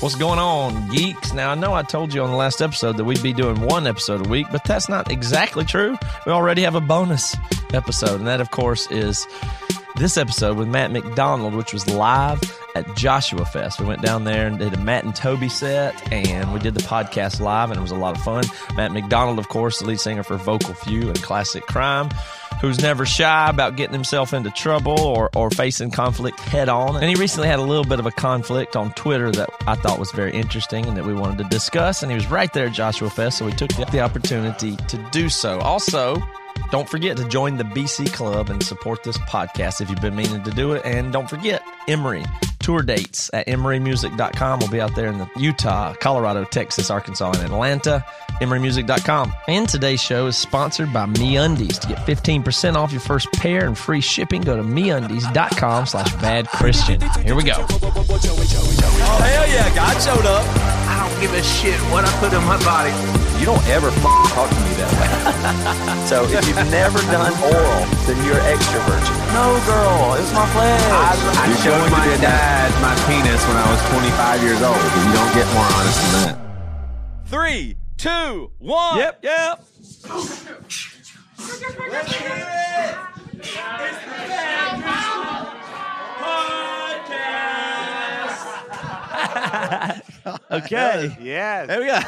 What's going on, geeks? Now, I know I told you on the last episode that we'd be doing one episode a week, but that's not exactly true. We already have a bonus episode, and that, of course, is this episode with Matt MacDonald, which was live at Joshua Fest. We went down there and did a Matt and Toby set, and we did the podcast live, and it was a lot of fun. Matt MacDonald, of course, the lead singer for Vocal Few and Classic Crime who's never shy about getting himself into trouble or, or facing conflict head on. And he recently had a little bit of a conflict on Twitter that I thought was very interesting and that we wanted to discuss. And he was right there at Joshua Fest, so we took the opportunity to do so. Also, don't forget to join the BC Club and support this podcast if you've been meaning to do it. And don't forget, Emery tour dates at emerymusic.com. We'll be out there in the Utah, Colorado, Texas, Arkansas, and Atlanta. emerymusic.com. And today's show is sponsored by MeUndies. To get 15% off your first pair and free shipping, go to MeUndies.com slash bad Christian. Here we go. Oh, hell yeah, God showed up. I don't give a shit what I put in my body. You don't ever f- talk to me that way. so if you've never done oral, then you're extra virgin. No, girl, it's my flesh. I, I You're showed going my dad my penis when I was 25 years old. You don't get more honest than that. Three, two, one. Yep, yep. Okay. Yes. There we go.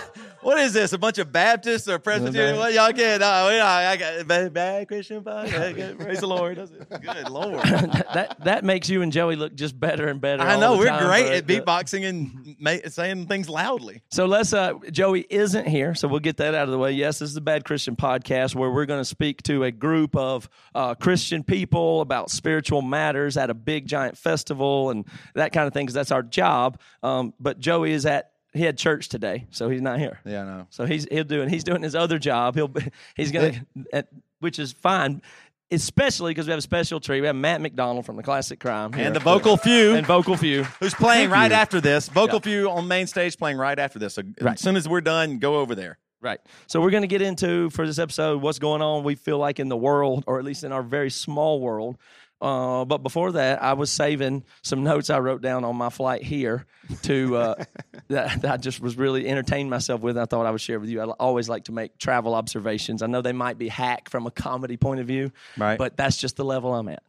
What is this? A bunch of Baptists or Presbyterian? What y'all get? No, we, I got bad, bad Christian podcast. Praise the Lord. Good Lord. that that makes you and Joey look just better and better. I all know the we're time, great but- at beatboxing and ma- saying things loudly. So let's. Uh, Joey isn't here, so we'll get that out of the way. Yes, this is the Bad Christian podcast where we're going to speak to a group of uh, Christian people about spiritual matters at a big giant festival and that kind of thing. Because that's our job. Um, but Joey is at. He had church today, so he's not here. Yeah, I know. So he's he'll do and he's doing his other job. He'll be, he's gonna, at, which is fine, especially because we have a special treat. We have Matt MacDonald from the Classic Crime here. And the vocal few. and Vocal Few. Who's playing right after this? Vocal Yeah. Few on main stage playing right after this. So Right. as soon as we're done, go over there. Right. So we're going to get into for this episode what's going on. We feel like in the world, or at least in our very small world. Uh, but before that, I was saving some notes I wrote down on my flight here to uh, that, that I just was really entertained myself with. I thought I would share with you. I always like to make travel observations. I know they might be hack from a comedy point of view, Right. But that's just the level I'm at.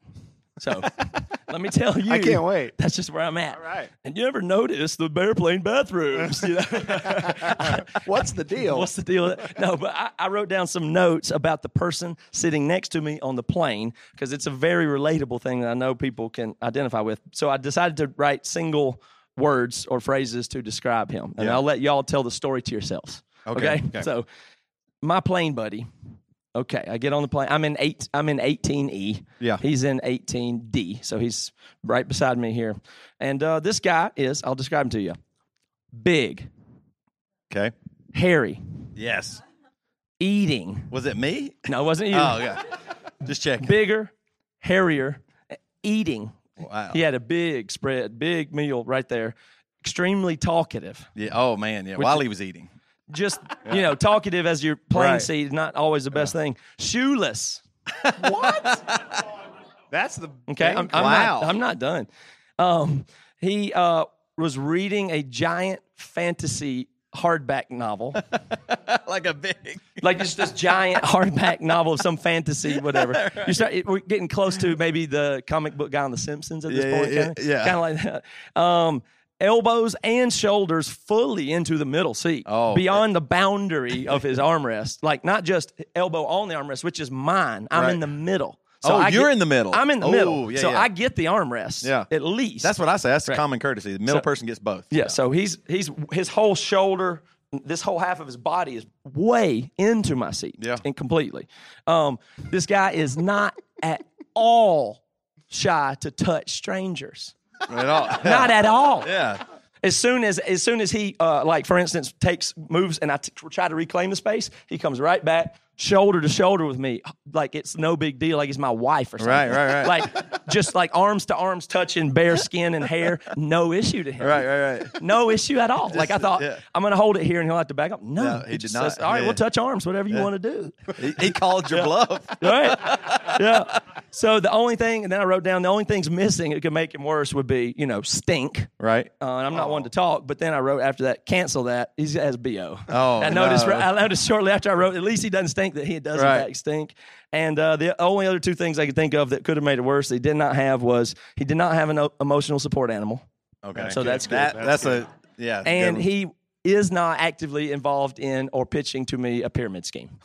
So let me tell you, I can't wait. That's just where I'm at. All right. And you ever notice the airplane bathrooms? You know? What's the deal? What's the deal? No, but I, I wrote down some notes about the person sitting next to me on the plane because it's a very relatable thing that I know people can identify with. So I decided to write single words or phrases to describe him, and Yeah. I'll let y'all tell the story to yourselves. Okay, okay. So, my plane buddy. Okay, I get on the plane. I'm in eight. I'm in 18E. Yeah. he's in 18D. So he's right beside me here, and uh, this guy is. I'll describe him to you. Big, Okay. hairy, Yes. eating. Was it me? No, it wasn't you. Oh, yeah. Just checking. Bigger, hairier, eating. Wow. He had a big spread, big meal right there. Extremely talkative. Yeah. Oh man. Yeah. While he was eating. Just, you know, talkative as your plane Right. seat is not always the best thing. Shoeless. What? That's the Okay. I'm, I'm Wow. not, I'm not done. Um, he uh, was reading a giant fantasy hardback novel. like a big. like just this giant hardback novel of some fantasy, whatever. You start, we're getting close to maybe the comic book guy on The Simpsons at this Yeah, point, yeah, kinda, yeah. kind of like that. Um, elbows and shoulders fully into the middle seat, Oh. beyond the boundary of his armrest. Like not just elbow on the armrest, which is mine. I'm Right. in the middle. Oh, I you're get- in the middle. I'm in the Oh, middle, yeah, so yeah. I get the armrest. Yeah. at least That's what I say. That's Right. common courtesy. The middle So- person gets both. yeah, so he's he's his whole shoulder this whole half of his body is way into my seat, Yeah. and completely. Um, this guy is not at all shy to touch strangers, At all. not at all. Yeah. As soon as as soon as he uh, like for instance takes moves and I t- try to reclaim the space, he comes right back shoulder to shoulder with me like it's no big deal like he's my wife or something. Right, right, right. Like just like arms to arms touching bare skin and hair, no issue to him. Right, right, right. No issue at all. like I thought yeah. I'm going to hold it here and he'll have to back up. No, No, he did just not. says, All right, Yeah. we'll touch arms, whatever you want to do. He, he called your bluff. right? Yeah. So the only thing, and then I wrote down the only things missing that could make him worse would be, you know, stink. Right. Uh, and I'm not one to talk, but then I wrote after that, cancel that. He has bo. Oh, I noticed. no. I noticed shortly after I wrote, at least he doesn't stink that he does Right. in fact stink. And uh, the only other two things I could think of that could have made it worse, he did not have was he did not have an o- emotional support animal, Okay. So that's good. That, that's a yeah. and he is not actively involved in or pitching to me a pyramid scheme.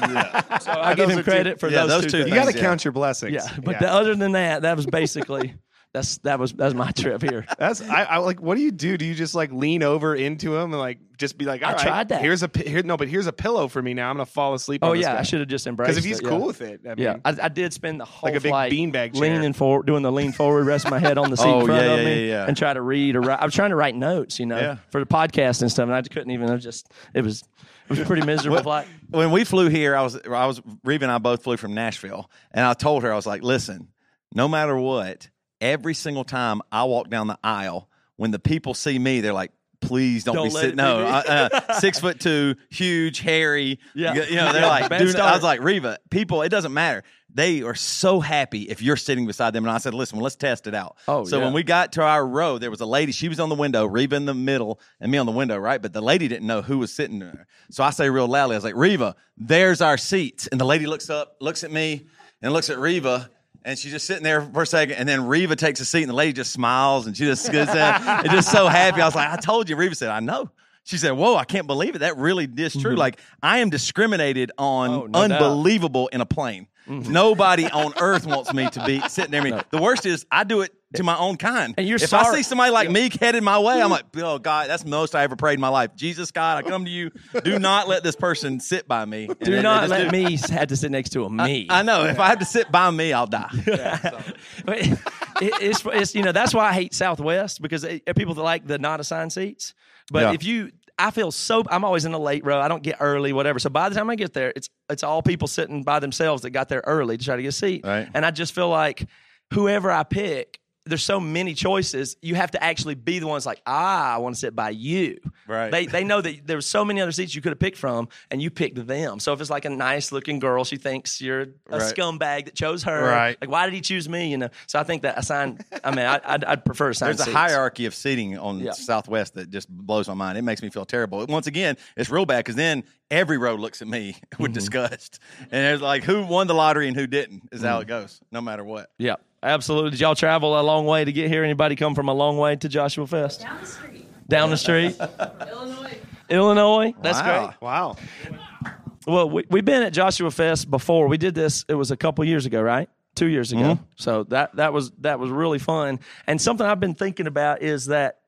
Yeah. So I give him are two- credit for yeah, those, those two. two things. You got to Things, yeah. count your blessings. Yeah, but The, other than that, that was basically that's that was that was my trip here. That's I, I like. What do you do? Do you just like lean over into him and like just be like, I "All right, tried that. Here's a here, no, but here's a pillow for me now. I'm gonna fall asleep. Oh on yeah, guy. I should have just embraced. Because if he's it, yeah. cool with it, I mean, Yeah, I, I did spend the whole Like a big flight beanbag chair. leaning forward, doing the lean forward, rest my head on the seat Oh, in front yeah, of yeah, me, yeah, yeah. and try to read or write. I was trying to write notes, you know, Yeah. for the podcast and stuff, and I couldn't even. I was just it was it was a pretty miserable flight. when we flew here, I was I was Reba and I both flew from Nashville, and I told her I was like, listen, no matter what, every single time I walk down the aisle, when the people see me, they're like. Please don't, Don't be sitting. it be No, me." uh, uh, six foot two, huge, hairy. Yeah. you, you know they're Yeah, like. Dude, I was like, Reva, people, it doesn't matter. They are so happy if you're sitting beside them. And I said, listen, well, let's test it out. Oh, so yeah. when we got to our row, there was a lady. She was on the window, Reva in the middle, and me on the window, right? But the lady didn't know who was sitting there. So I say real loudly, I was like, Reva, there's our seats. And the lady looks up, looks at me, and looks at Reva. And she's just sitting there for a second, and then Reva takes a seat, and the lady just smiles, and she just goes and just so happy. I was like, "I told you." Reva said, "I know." She said, "Whoa, I can't believe it. That really is true. Like I am discriminated on, Mm-hmm. Oh, no doubt. Mm-hmm. unbelievable in a plane. Nobody on earth wants me to be sitting there. I mean, The worst is I do it to my own kind. And you're if I see somebody like me headed my way, I'm like, oh God, that's the most I ever prayed in my life. Jesus, God, I come to you. Do not let this person sit by me. And Do not let do- me have to sit next to a me. I know. If I have to sit by me, I'll die. But it, it's, it's you know that's why I hate Southwest because it, people that like the not assigned seats. But Yeah. if you, I feel so. I'm always in the late row. I don't get early, whatever. So by the time I get there, it's it's all people sitting by themselves that got there early to try to get a seat. Right. And I just feel like whoever I pick. There's so many choices. You have to actually be the ones like, ah, I want to sit by you. Right. They they know that there were so many other seats you could have picked from, and you picked them. So if it's like a nice looking girl, she thinks you're a Right. scumbag that chose her. Right. Like, why did he choose me? You know. So I think that assigned. I mean, I, I'd, I'd prefer assigned. There's a hierarchy of seating on Yeah. Southwest that just blows my mind. It makes me feel terrible. Once again, it's real bad because then every row looks at me Mm-hmm. with disgust, and it's like who won the lottery and who didn't is Mm-hmm. how it goes, no matter what. Yeah, absolutely. Did y'all travel a long way to get here? Anybody come from a long way to Joshua Fest? Down the street, Down the street, Illinois. Illinois. That's Wow. great. Wow. Well, we, we've been at Joshua Fest before. We did this. It was a couple years ago, right? Two years ago. Mm-hmm. So that that was that was really fun. And something I've been thinking about is that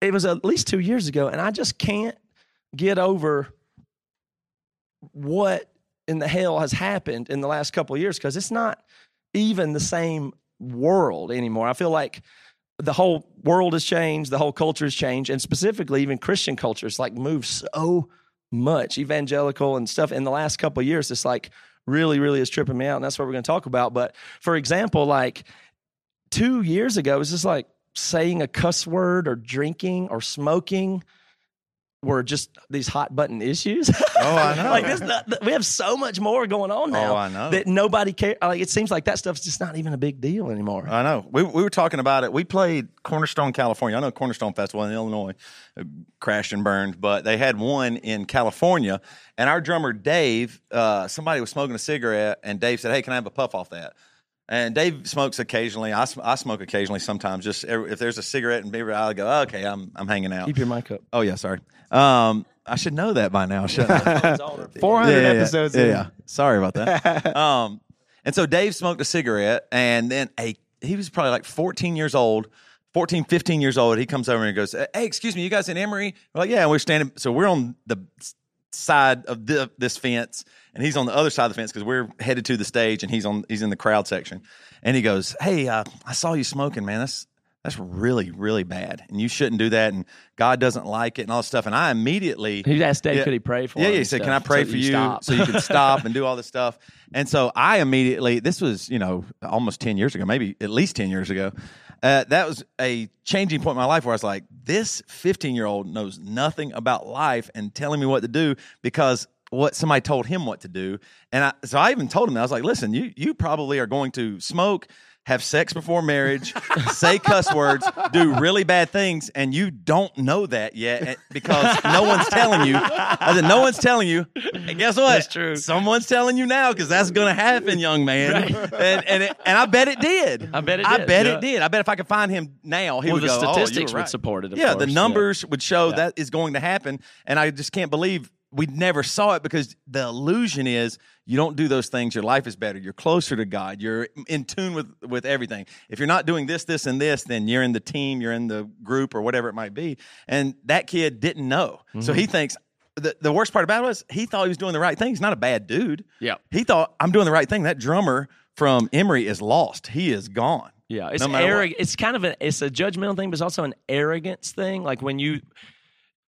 it was at least two years ago, and I just can't get over what in the hell has happened in the last couple of years because it's not even the same world anymore. I feel like the whole world has changed, the whole culture has changed, and specifically even Christian culture has like moved so much, evangelical and stuff in the last couple years. It's like really, really is tripping me out, and that's what we're going to talk about. But for example, like two years ago, it was just like saying a cuss word or drinking or smoking were just these hot button issues. Oh, I know. like this, we have so much more going on now. Oh, I know. that nobody care. Like it seems like that stuff's just not even a big deal anymore. I know. We, we were talking about it. We played Cornerstone, California. I know Cornerstone Festival in Illinois uh, crashed and burned, but they had one in California. And our drummer, Dave, uh, somebody was smoking a cigarette, and Dave said, Hey, can I have a puff off that? And Dave smokes occasionally. I, sm- I smoke occasionally sometimes. Just every, if there's a cigarette and beer, I'll go, okay, I'm, I'm hanging out. Keep your mic up. Oh, yeah, sorry. Um, I should know that by now, shouldn't I? 400 Yeah, yeah, yeah. episodes Yeah, in. yeah. Sorry about that. um, and so Dave smoked a cigarette, and then a he was probably like 14 years old. 14, 15 years old. He comes over and goes, Hey, excuse me, you guys in Emery? We're like, Yeah, and we're standing. So we're on the side of the, this fence, and he's on the other side of the fence because we're headed to the stage, and he's on he's in the crowd section. And he goes, Hey, uh, I saw you smoking, man. That's that's really, really bad. And you shouldn't do that. And God doesn't like it and all this stuff. And I immediately He asked Dave, could he pray for yeah, yeah. He said, stuff "Can I pray so for you you, so you can stop and do all this stuff?" And so I immediately, this was you know almost ten years ago, maybe at least ten years ago. Uh, that was a changing point in my life where I was like, "This fifteen-year-old knows nothing about life and telling me what to do because." What somebody told him what to do, and I, so I even told him I was like, "Listen, you you probably are going to smoke, have sex before marriage, say cuss words, do really bad things, and you don't know that yet eh, because no one's telling you. I said, no one's telling you. And guess what? That's true. Someone's telling you now because that's going to happen, young man. And and it, and I bet it did. I bet it I did, bet yeah. it did. I bet if I could find him now, he Well, would the go. "Oh, statistics were would support it, yeah, the course, yeah. numbers would show Yeah. that is going to happen, and I just can't believe we never saw it because the illusion is you don't do those things your life is better you're closer to god you're in tune with with everything. If you're not doing this this and this then you're in the team you're in the group or whatever it might be. And that kid didn't know. So he mm-hmm. thinks the, the worst part about it was he thought he was doing the right thing. He's not a bad dude. Yeah. he thought i'm doing the right thing. That drummer from Emery is lost. He is gone. Yeah, it's No arrogant. It's kind of a it's a judgmental thing, but it's also an arrogance thing. Like when you,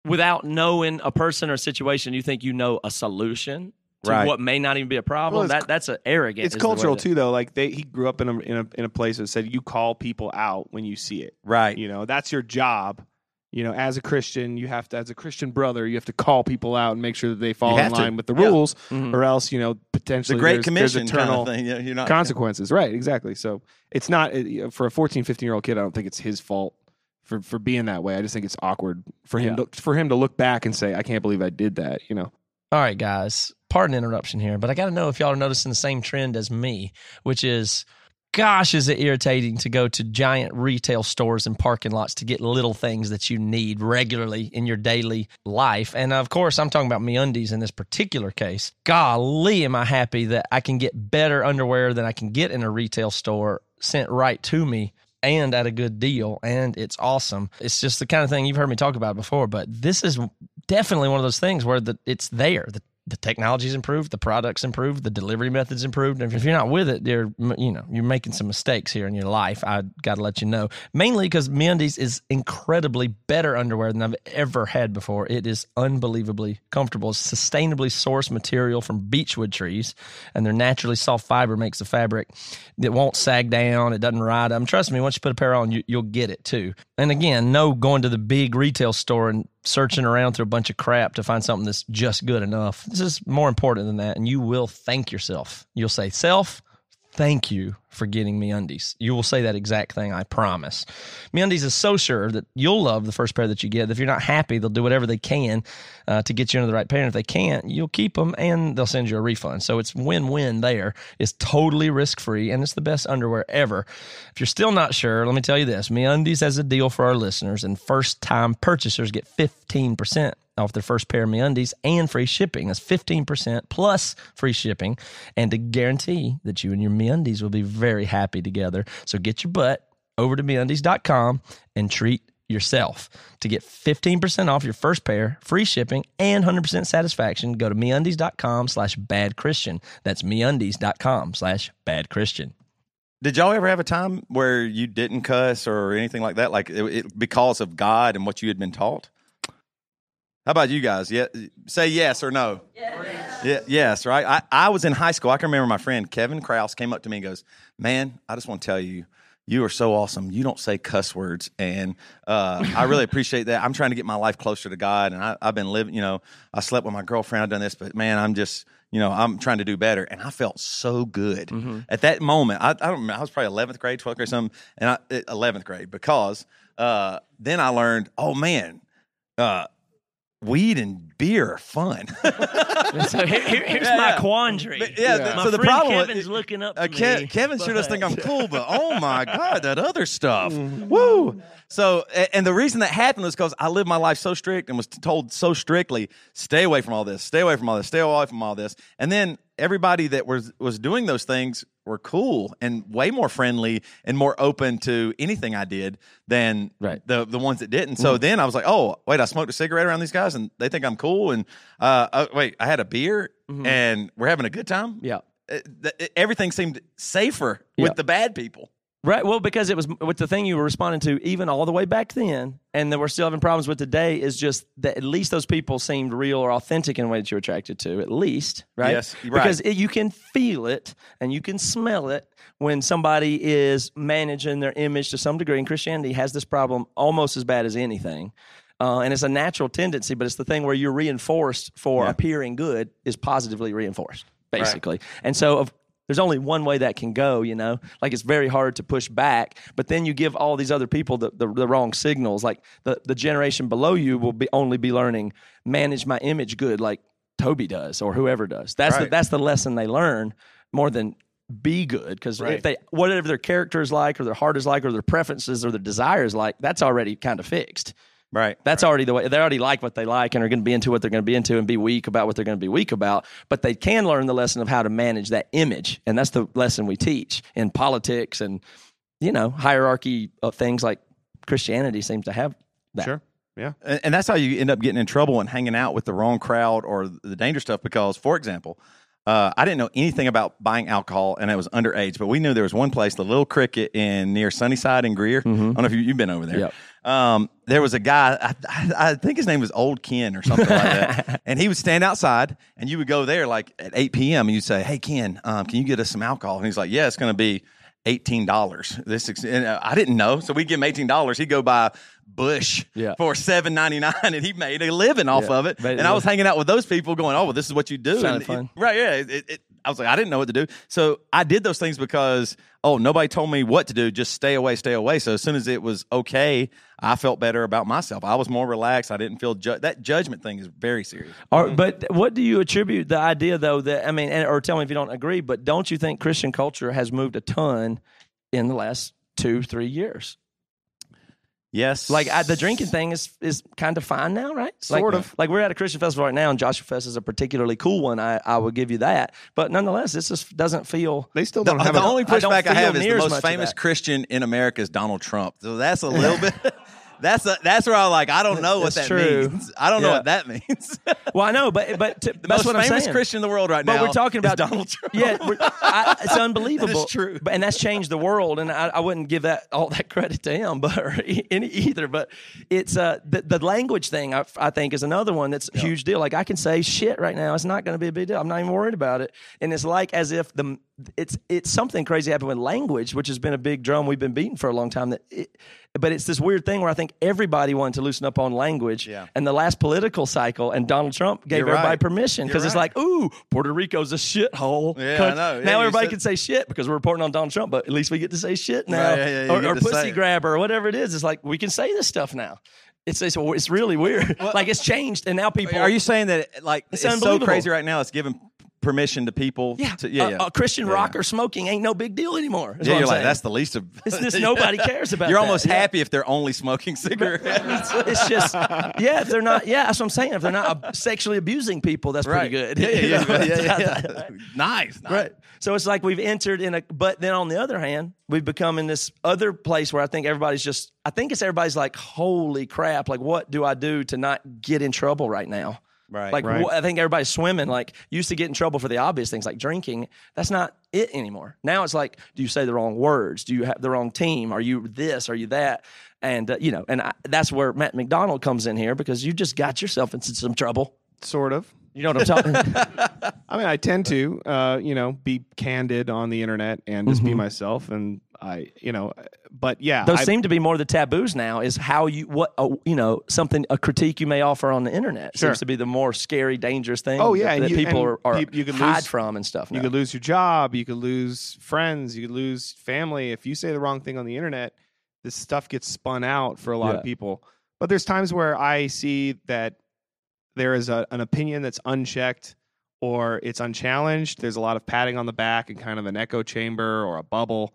without knowing a person or situation, you think you know a solution to Right. what may not even be a problem. Well, that that's an arrogant. It's is the way cultural that- too, though. Like they, he grew up in a, in a in a place that said you call people out when you see it. right You know, that's your job. You know, as a Christian, you have to, as a Christian brother, you have to call people out and make sure that they fall in have to. line with the Yeah. rules, Mhm. or else, you know, the potentially great there's, commission there's kind eternal of thing you're not consequences. Right? Exactly. So it's not for a 14, 15 year old kid. I don't think it's his fault for for being that way. I just think it's awkward for him Yeah. to, for him to look back and say, "I can't believe I did that." You know. All right, guys. Pardon interruption here, but I got to know if y'all are noticing the same trend as me, which is, gosh, is it irritating to go to giant retail stores and parking lots to get little things that you need regularly in your daily life. And of course, I'm talking about MeUndies in this particular case. Golly, am I happy that I can get better underwear than I can get in a retail store sent right to me and at a good deal and it's awesome. It's just the kind of thing you've heard me talk about before but this is definitely one of those things where the, it's there. The, the technology's improved the products improved the delivery methods improved. And if you're not with it you're you know you're making some mistakes here in your life. I gotta let you know. Mainly because meundies is incredibly better underwear than i've ever had before. It is unbelievably comfortable. It's sustainably sourced material from beechwood trees and their naturally soft fiber makes the fabric that won't sag down. It doesn't ride up. Trust me once you put a pair on you, you'll get it too. And again no going to the big retail store and searching around through a bunch of crap to find something that's just good enough. This is more important than that and you will thank yourself. You'll say self thank you for getting me undies. You will say that exact thing, I promise. MeUndies is so sure that you'll love the first pair that you get. If you're not happy, they'll do whatever they can uh, to get you into the right pair. And if they can't, you'll keep them and they'll send you a refund. So it's win win there. It's totally risk free and it's the best underwear ever. If you're still not sure, let me tell you this MeUndies has a deal for our listeners, and first time purchasers get 15% off their first pair of MeUndies and free shipping. That's 15% plus free shipping and to guarantee that you and your MeUndies will be very happy together. So get your butt over to MeUndies.com and treat yourself. To get 15% off your first pair, free shipping, and 100% satisfaction, go to MeUndies.com slash bad Christian. That's MeUndies.com slash bad Christian. Did y'all ever have a time where you didn't cuss or anything like that, like it, it, because of God and what you had been taught? How about you guys? Yeah, say yes or no. Yes. Yeah, yes, right. I, I was in high school. I can remember my friend Kevin Kraus came up to me and goes, "Man, I just want to tell you, you are so awesome. You don't say cuss words, and uh, I really appreciate that. I'm trying to get my life closer to God, and I, I've been living. You know, I slept with my girlfriend. I've done this, but man, I'm just." You know, I'm trying to do better, and I felt so good at that moment. I, I don't remember. I was probably 11th grade, 12th grade, something, and I, 11th grade because uh, then I learned. Oh man, uh, weed and beer are fun. So here, here- here's Yeah, my yeah. quandary. But, yeah, Yeah. the- My so the problem Kevin's looking up Uh, Ke- me, Kevin sure does think I'm cool, but oh my god, that other stuff, Mm-hmm. woo! So, and the reason that happened was because I lived my life so strict and was told so strictly, stay away from all this, stay away from all this, stay away from all this, and then everybody that was was doing those things were cool and way more friendly and more open to anything I did than Right. the the ones that didn't. So then I was like, oh wait, I smoked a cigarette around these guys and they think I'm cool. And uh, uh wait, I had a beer and we're having a good time. Yeah. Uh, th- everything seemed safer Yeah. with the bad people. Right. Well, because it was with the thing you were responding to, even all the way back then, and that we're still having problems with today, is just that at least those people seemed real or authentic in a way that you're attracted to, at least, right? Yes, right. Because it, you can feel it and you can smell it when somebody is managing their image to some degree. And Christianity has this problem almost as bad as anything. Uh, and it's a natural tendency, but it's the thing where you're reinforced for Yeah. appearing good is positively reinforced, basically. And so, of, there's only one way that can go, you know. Like it's very hard to push back, but then you give all these other people the, the, the wrong signals. Like the, the generation below you will be only be learning manage my image good, like Toby does or whoever does. That's the, that's the lesson they learn more than be good because Right. if they whatever their character is like or their heart is like or their preferences or their desires like that's already kind of fixed Right. that's already the way they already like what they like and are going to be into what they're going to be into and be weak about what they're going to be weak about. But they can learn the lesson of how to manage that image, and that's the lesson we teach in politics and you know hierarchy of things like Christianity seems to have that. Sure. Yeah. and, and that's how you end up getting in trouble and hanging out with the wrong crowd or the dangerous stuff. Because, for example, uh, I didn't know anything about buying alcohol, and I was underage. But we knew there was one place, the Little Cricket in near Sunnyside and Greer. I don't know if you, you've been over there. Yep. Um, there was a guy, I, I, I think his name was Old Ken or something like that. And he would stand outside, and you would go there like at 8 p.m. and you'd say, "Hey Ken, um, can you get us some alcohol?" And he's like, "Yeah, it's going to be." Eighteen dollars. This and uh, I didn't know, so we give him eighteen dollars. He'd go buy Busch Yeah. for seven ninety nine, and he made a living off Yeah. of it. But- and I was hanging out with those people, going, "Oh, well, this is what you do." It- right? Yeah. It, it, I was like, I didn't know what to do, so I did those things because oh, nobody told me what to do. Just stay away, stay away. So as soon as it was okay, I felt better about myself. I was more relaxed. I didn't feel ju- that judgment thing is very serious. Or, but what do you attribute the idea though that I mean, and, or tell me if you don't agree, but don't you think Christian culture has moved a ton in the last two, three years? Yes, Like I, the drinking thing is is kind of fine now, right? Like- Sort of. Like we're at a Christian festival right now, and Joshua Fest is a particularly cool one. I, I will give you that. But nonetheless, this just doesn't feel. They still don't have the a, only I pushback I, feel have is near the as most much famous. Christian in America is Donald Trump. So that's a little bit. That's a, that's where I like. I don't know what That's that true. means. I don't know what that means. Well, I know, but but to, the that's most what I'm famous saying. Christian in the world right But now. But we're talking about Donald Trump. Yeah, we're- I, it's unbelievable. Is true. but and that's changed the world. And I, I wouldn't give that all that credit to him, but or any either. But it's uh the, the language thing. I, I think is another one that's a huge deal. Like I can say shit right now. It's not going to be a big deal. I'm not even worried about it. And it's like as if the it's it's something crazy happened with language, which has been a big drum we've been beating for a long time. That. It, but it's this weird thing where I think everybody wanted to loosen up on language. Yeah. And the last political cycle, and Donald Trump gave You're everybody right. permission because it's right. like, ooh, Puerto Rico's a shithole. Yeah, I know. Yeah, now everybody said- can say shit because we're reporting on Donald Trump, but at least we get to say shit now. Right, yeah, or or pussy grabber or whatever it is. It's like we can say this stuff now. It's it's, it's really weird. like it's changed, and now people Are you saying that like it's, so crazy right now? It's giving permission to people. Yeah, to, yeah, a, yeah. a Christian Yeah, rocker smoking ain't no big deal anymore. Yeah, you're like that's the least of. It's just nobody cares about You're that. almost happy if they're only smoking cigarettes. it's just yeah. If they're not, yeah, that's what I'm saying. If they're not sexually abusing people, that's right. pretty good. Yeah, yeah, yeah, yeah. nice, nice. Right. So it's like we've entered in a, but then on the other hand, we've become in this other place where I think everybody's just, I think it's everybody's like, holy crap, like what do I do to not get in trouble right now? Right. Like Right. wh- I think everybody's swimming. Like used to get in trouble for the obvious things like drinking. That's not it anymore. Now it's like, do you say the wrong words? Do you have the wrong team? Are you this? Are you that? And uh, you know, and I, that's where Matt MacDonald comes in here because you just got yourself into some trouble. sort of. You know what I'm talking? I mean, I tend to, uh, you know, be candid on the internet and just Mm-hmm. be myself. And I, you know, but yeah, Those I- seem to be more the taboos now. Is how you what uh, you know something a critique you may offer on the internet Sure. seems to be the more scary, dangerous thing. Oh, yeah, that, that you- people are, are peop- you can hide lose- from and stuff. you now. could lose your job, you could lose friends, you could lose family if you say the wrong thing on the internet. This stuff gets spun out for a lot Yeah. of people. But there's times where I see that there is a, an opinion that's unchecked or it's unchallenged. There's a lot of patting on the back and kind of an echo chamber or a bubble.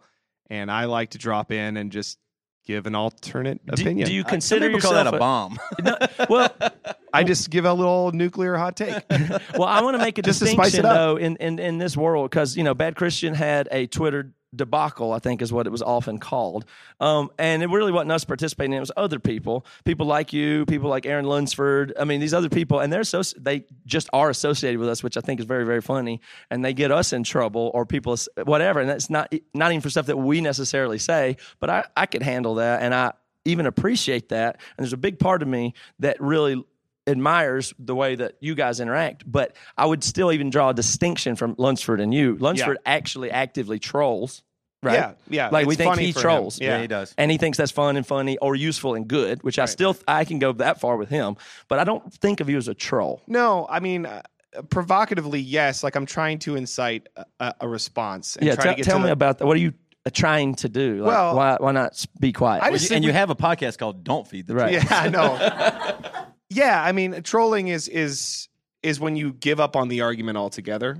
And I like to drop in and just give an alternate do, opinion. do you uh, Some consider people call that yourself a bomb. No, well, I just give a little nuclear hot take. well, I want to make a Just distinction it though in, in in this world because you know, Bad Christian had a Twitter debacle, I think is what it was often called, um, and it really wasn't us participating; it was other people, people like you, people like Aaron Lunsford. I mean, these other people, and they're so they just are associated with us, which I think is very very funny, and they get us in trouble or people whatever, and that's not not even for stuff that we necessarily say, but I I could handle that, and I even appreciate that, and there's a big part of me that really admires the way that you guys interact, but I would still even draw a distinction from Lunsford and you. Lunsford actually actively trolls, right? Yeah, yeah, Like we think funny he trolls, Yeah. he does. and he thinks that's fun and funny or useful and good, which I still I can go that far with him, but I don't think of you as a troll. No, I mean, uh, provocatively, yes. Like I'm trying to incite a, a- a response. And yeah, try tell, to get tell to me the- about that. What are you uh, trying to do? Like, Well, why why not be quiet? I just think and you have a podcast called "Don't Feed the Right. Yeah, I know. yeah, I mean, trolling is is is when you give up on the argument altogether.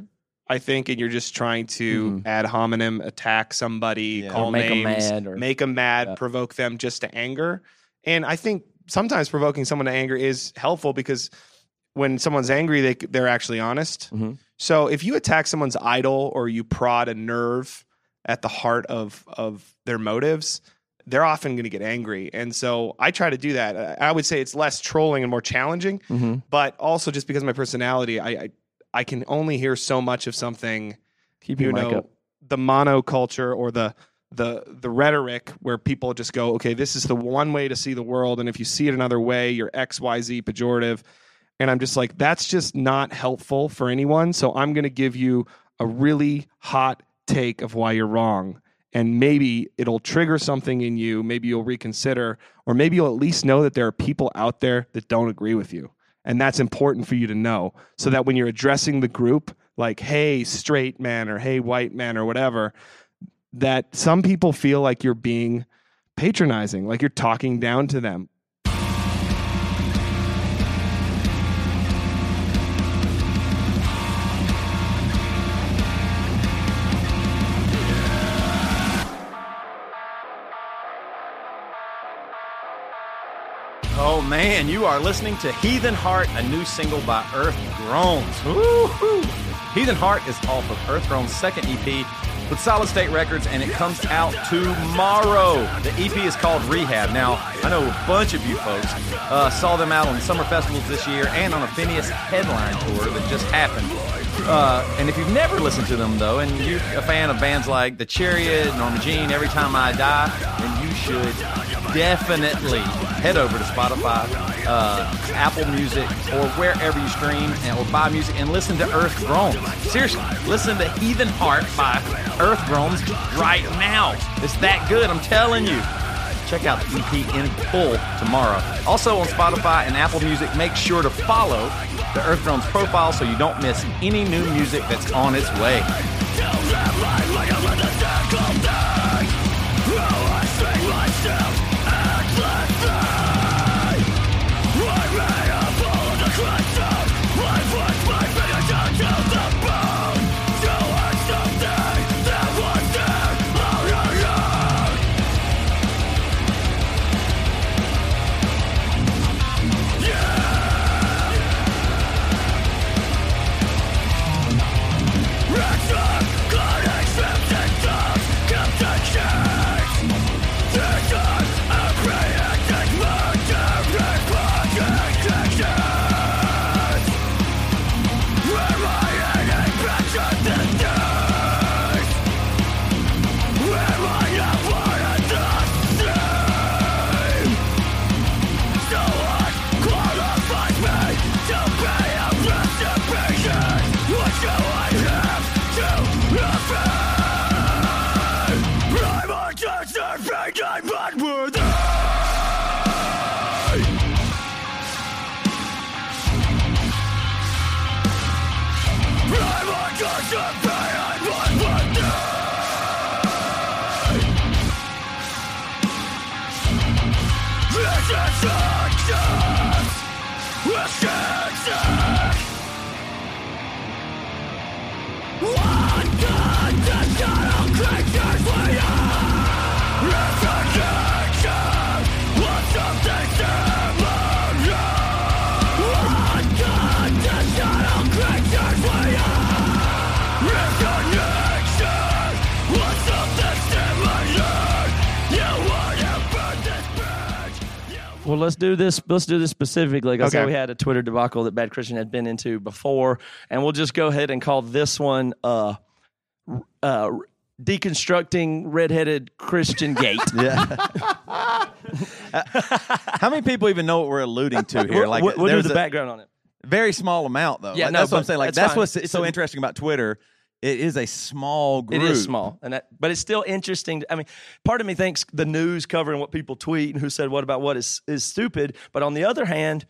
I think, and you're just trying to ad hominem attack somebody, Yeah. call Or make 'em names, mad or- make them mad, Yeah. provoke them just to anger. And I think sometimes provoking someone to anger is helpful because when someone's angry, they they're actually honest. Mhm. So if you attack someone's idol or you prod a nerve at the heart of of their motives, they're often going to get angry. And so I try to do that. I would say it's less trolling and more challenging, Mhm. but also just because of my personality, I I, I can only hear so much of something. Keep You know, up. the monoculture or the the the rhetoric where people just go, okay, this is the one way to see the world, and if you see it another way, you're X Y Z pejorative. And I'm just like, that's just not helpful for anyone. So I'm going to give you a really hot take of why you're wrong. And maybe it'll trigger something in you. Maybe you'll reconsider, or maybe you'll at least know that there are people out there that don't agree with you. And that's important for you to know so that when you're addressing the group, like, hey, straight man, or hey, white man, or whatever, that some people feel like you're being patronizing, like you're talking down to them. Oh man, you are listening to Heathen Heart, a new single by Earth Groans. Woo-hoo. Heathen Heart is off of Earth Groans' second EP with Solid State Records, and it comes out tomorrow. The EP is called Rehab. Now, I know a bunch of you folks uh, saw them out on summer festivals this year and on a Phinehas headline tour that just happened. Uh, and if you've never listened to them, though, and you're a fan of bands like The Chariot, Norma Jean, Every Time I Die, then you should definitely head over to Spotify, uh, Apple Music, or wherever you stream and, or buy music and listen to Earth Groans. Seriously, listen to Heathen Heart by Earth Groans right now. It's that good, I'm telling you. Check out the EP in full tomorrow. Also on Spotify and Apple Music, make sure to follow the Earth Groans profile so you don't miss any new music that's on its way. Well, let's do this. Let's do this specifically. Like I said, Okay. we had a Twitter debacle that Bad Christian had been into before, and we'll just go ahead and call this one uh, uh, deconstructing redheaded Christian gate. Yeah. How many people even know what we're alluding to here? Like, we'll, we'll do there's the a background on it. very small amount though. Yeah, Like, no, that's what I'm saying. Like that's that's what's It's so a- interesting about Twitter. It is a small group. It is small, and that, but it's still interesting. I mean, part of me thinks the news covering what people tweet and who said what about what is is stupid. But on the other hand,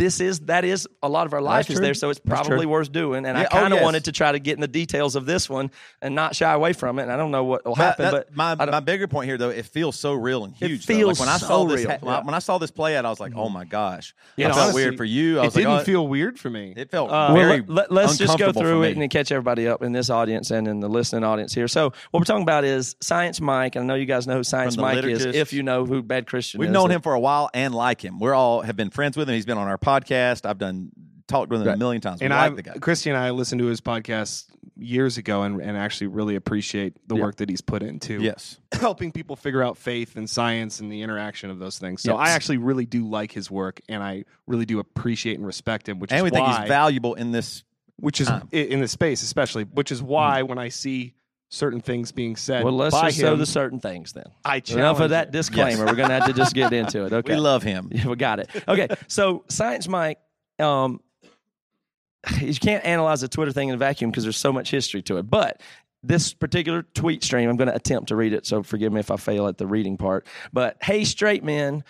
this is that is a lot of our life is true. there, so it's probably worth doing. And I Yeah, oh, kind of yes. wanted to try to get in the details of this one and not shy away from it. And I don't know what will But happen, that- but my my bigger point here though, it feels so real and It huge. though. feels like when I so saw this, real, ha- when I- yeah. when I saw this play out, I was like, oh my gosh, You it felt honestly, weird for you. I It like, didn't oh, feel weird for me. It felt Uh, very. well, let, us just go through it me. and catch everybody up in this audience and in the listening audience here. So what we're talking about is Science Mike. and I know you guys know who Science Mike is. If you know who Bad Christian We've is, known him for a while and like him. We're all have been friends with him. He's been on our podcast. I've done talked with him a million times. And like I, the guy. Christy and I listened to his podcast years ago, and, and actually really appreciate the Yeah. work that he's put into Yes. helping people figure out faith and science and the interaction of those things. So Yes. I actually really do like his work, and I really do appreciate and respect him. Which And is we think why, he's valuable in this. which is time. in this space, especially. Which is why hmm. when I see certain things being said Well, let's just him, say the certain things then. I challenge Enough of that disclaimer. We're going to have to just get into it. Okay. We love him. Yeah, we got it. Okay. So, Science Mike, um, you can't analyze a Twitter thing in a vacuum because there's so much history to it. But this particular tweet stream, I'm going to attempt to read it. So, forgive me if I fail at the reading part. But, hey, straight men,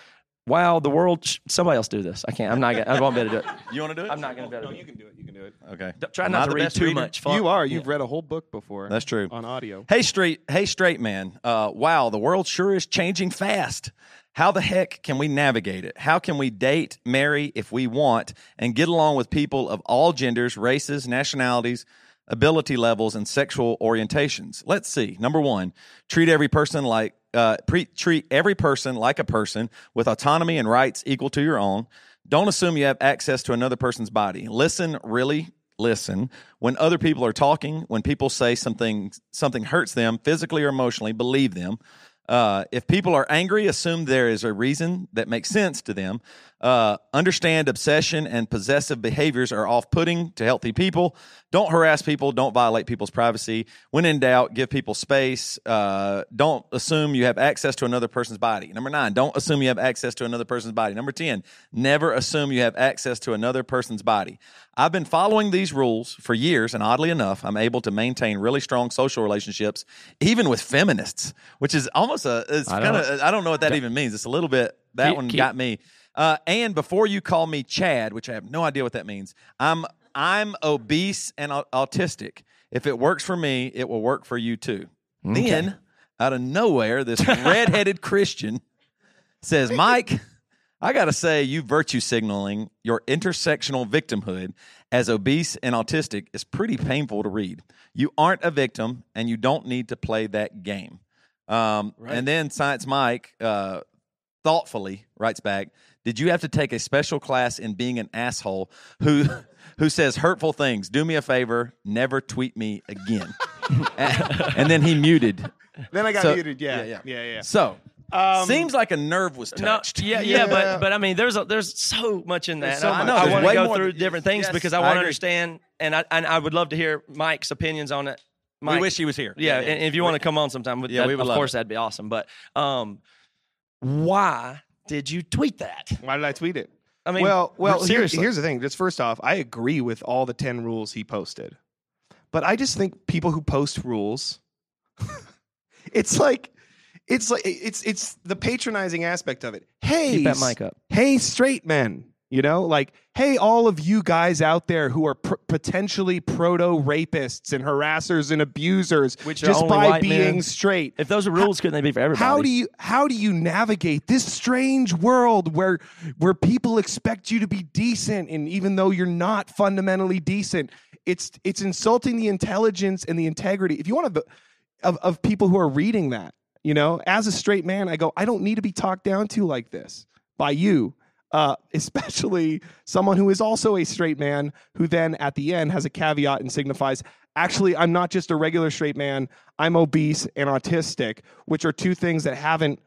wow, the world. Sh- somebody else do this. I can't. I'm not going to. I won't be able to do it. You want to do it? I'm not going to be able No, to do you can do it. You can do it. Okay. Try Am not I to read too reader? much. Fun. You are. You've read a whole book before. That's true. on audio. Hey, straight, hey, straight man. Uh, wow, the world sure is changing fast. How the heck can we navigate it? How can we date, marry if we want, and get along with people of all genders, races, nationalities, ability levels, and sexual orientations? Let's see. Number one, treat every person like uh, pre- treat every person like a person with autonomy and rights equal to your own. Don't assume you have access to another person's body. Listen, really listen. When other people are talking, when people say something something hurts them physically or emotionally, believe them. Uh, if people are angry, assume there is a reason that makes sense to them. Uh, understand obsession and possessive behaviors are off putting to healthy people. Don't harass people. Don't violate people's privacy. When in doubt, give people space. Uh, don't assume you have access to another person's body. Number nine, don't assume you have access to another person's body. Number 10, never assume you have access to another person's body. I've been following these rules for years, and oddly enough, I'm able to maintain really strong social relationships, even with feminists, which is almost a, it's kind of, I don't know what that even means. It's a little bit, that Keep- one keep- got me. Uh, and before you call me Chad, which I have no idea what that means, I'm I'm obese and autistic. If it works for me, it will work for you too. Then, out of nowhere, this redheaded Christian says, Mike, I got to say, you virtue signaling your intersectional victimhood as obese and autistic is pretty painful to read. You aren't a victim, and you don't need to play that game. Um, And then Science Mike uh, thoughtfully writes back, "Did you have to take a special class in being an asshole who who says hurtful things? Do me a favor, never tweet me again." and then he muted. Then I got So- muted. Yeah, yeah, yeah, yeah. yeah. So Um, seems like a nerve was No, touched. yeah, yeah, Yeah. but but I mean, there's a, there's so much in that. There's so I, much. I, There's want to go through than- different things yes, because I I want to understand, and I and I would love to hear Mike's opinions on it. Mike, we wish he was here. yeah, and if you want to come on sometime, with Yeah, that, we would of course it. that'd be awesome. But um, why did you tweet that? Why did I tweet it? I mean, well, well. here- seriously, here's the thing. Just first off, I agree with all the ten rules he posted, but I just think people who post rules, it's like, it's like it's it's the patronizing aspect of it. Hey, keep that mic up. hey, straight men. You know, like, hey, all of you guys out there who are pr- potentially proto rapists and harassers and abusers, Which just by being men. straight. If those are rules, couldn't they be for everybody? How do you how do you navigate this strange world where where people expect you to be decent and even though you're not fundamentally decent, it's it's insulting the intelligence and the integrity. If you want to of of people who are reading that, you know, as a straight man, I go, I don't need to be talked down to like this by you. Uh, especially someone who is also a straight man who then at the end has a caveat and signifies actually i'm not just a regular straight man i'm obese and autistic which are two things that haven't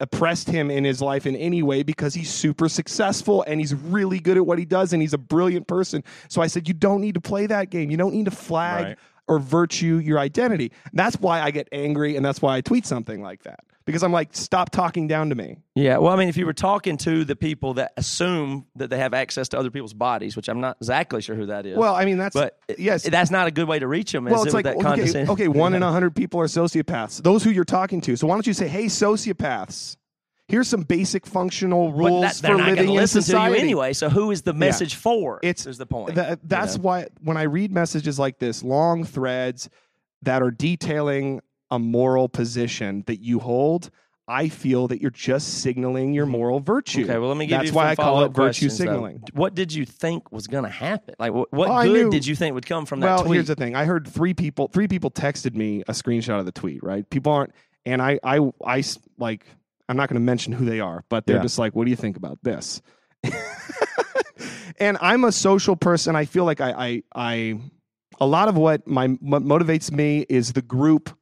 oppressed him in his life in any way because he's super successful and he's really good at what he does and he's a brilliant person. So I said, you don't need to play that game. You don't need to flag Right. or virtue your identity. That's why I get angry and that's why I tweet something like that because I'm like, stop talking down to me. Yeah, well, I mean, if you were talking to the people that assume that they have access to other people's bodies, which I'm not exactly sure who that is. Well, I mean, that's but yes. that's not a good way to reach them. well, it's it, like that okay, okay, one in a hundred people are sociopaths. Those who you're talking to. So why don't you say, "Hey, sociopaths, here's some basic functional rules that, for living in society." to you anyway. So who is the message for? It's- is the point. Tha- that's know? why when I read messages like this, long threads that are detailing a moral position that you hold, I feel that you're just signaling your mm-hmm. moral virtue. Okay, well, let me give That's you That's why I call it virtue questions, though. signaling. What did you think was going to happen? Like, what, what Well, good knew- did you think would come from that well, tweet? here's the thing. I heard three people. Three people texted me a screenshot of the tweet. Right? People aren't, and I, I, I like. I'm not going to mention who they are, but they're Yeah. just like, "What do you think about this?" and I'm a social person. I feel like I, I, I a lot of what my what motivates me is the group,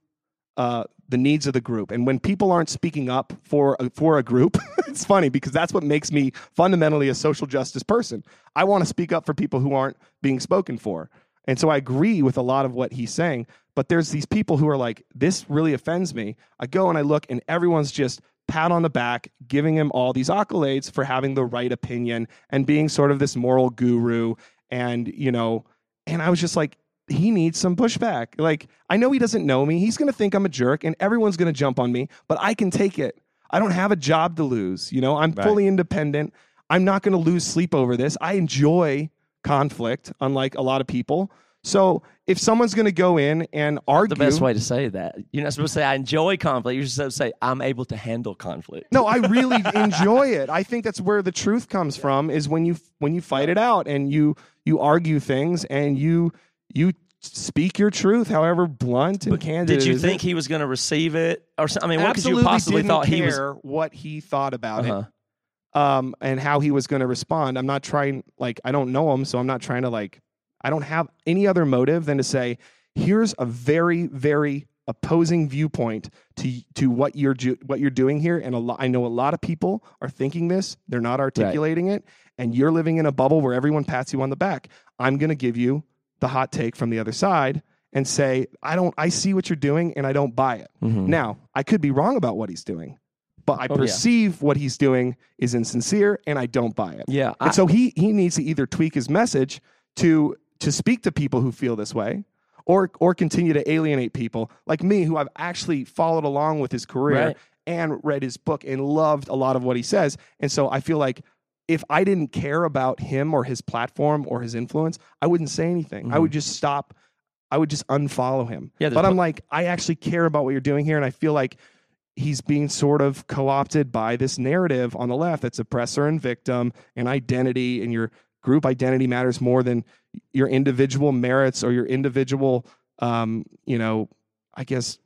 uh, the needs of the group. And when people aren't speaking up for a, for a group, it's funny because that's what makes me fundamentally a social justice person. I want to speak up for people who aren't being spoken for. And so I agree with a lot of what he's saying, but there's these people who are like, this really offends me. I go and I look, and everyone's just pat on the back, giving him all these accolades for having the right opinion and being sort of this moral guru. And, you know, and I was just like, he needs some pushback. Like, I know he doesn't know me. He's going to think I'm a jerk and everyone's going to jump on me, but I can take it. I don't have a job to lose. You know, I'm Right. fully independent. I'm not going to lose sleep over this. I enjoy conflict, unlike a lot of people. So if someone's going to go in and argue, the best way to say that. You're not supposed to say I enjoy conflict. You're supposed to say I'm able to handle conflict. no, I really enjoy it. I think that's where the truth comes from is when you when you fight it out and you you argue things and you you speak your truth, however blunt and candid. Did you think he was going to receive it, or I mean, what could Absolutely you possibly thought he was? what he thought about Uh-huh. it um, and how he was going to respond. I'm not trying, like, I don't know him, so I'm not trying to, like, I don't have any other motive than to say, here's a very, very opposing viewpoint to to what you're ju- what you're doing here. And a lot, I know a lot of people are thinking this, they're not articulating it, and you're living in a bubble where everyone pats you on the back. I'm going to give you the hot take from the other side and say, I don't, I see what you're doing, and I don't buy it. Mhm. Now, I could be wrong about what he's doing, but I Oh, yeah. perceive what he's doing is insincere and I don't buy it. Yeah, I, And so he he needs to either tweak his message to to speak to people who feel this way or or continue to alienate people like me who I've actually followed along with his career Right. and read his book and loved a lot of what he says. And so I feel like if I didn't care about him or his platform or his influence, I wouldn't say anything. I would just stop. I would just unfollow him. Yeah, but I'm like, I actually care about what you're doing here, and I feel like he's being sort of co-opted by this narrative on the left that's oppressor and victim and identity, and your group identity matters more than your individual merits or your individual, um, you know, I guess,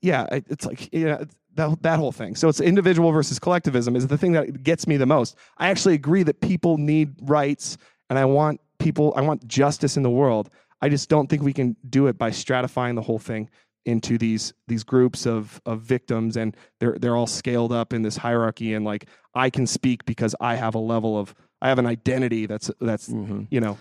yeah, it's like yeah, that that whole thing. So it's individual versus collectivism is the thing that gets me the most. I actually agree that people need rights, and I want people, I want justice in the world. I just don't think we can do it by stratifying the whole thing into these these groups of of victims, and they're they're all scaled up in this hierarchy. And like I can speak because I have a level of I have an identity that's that's Mhm. you know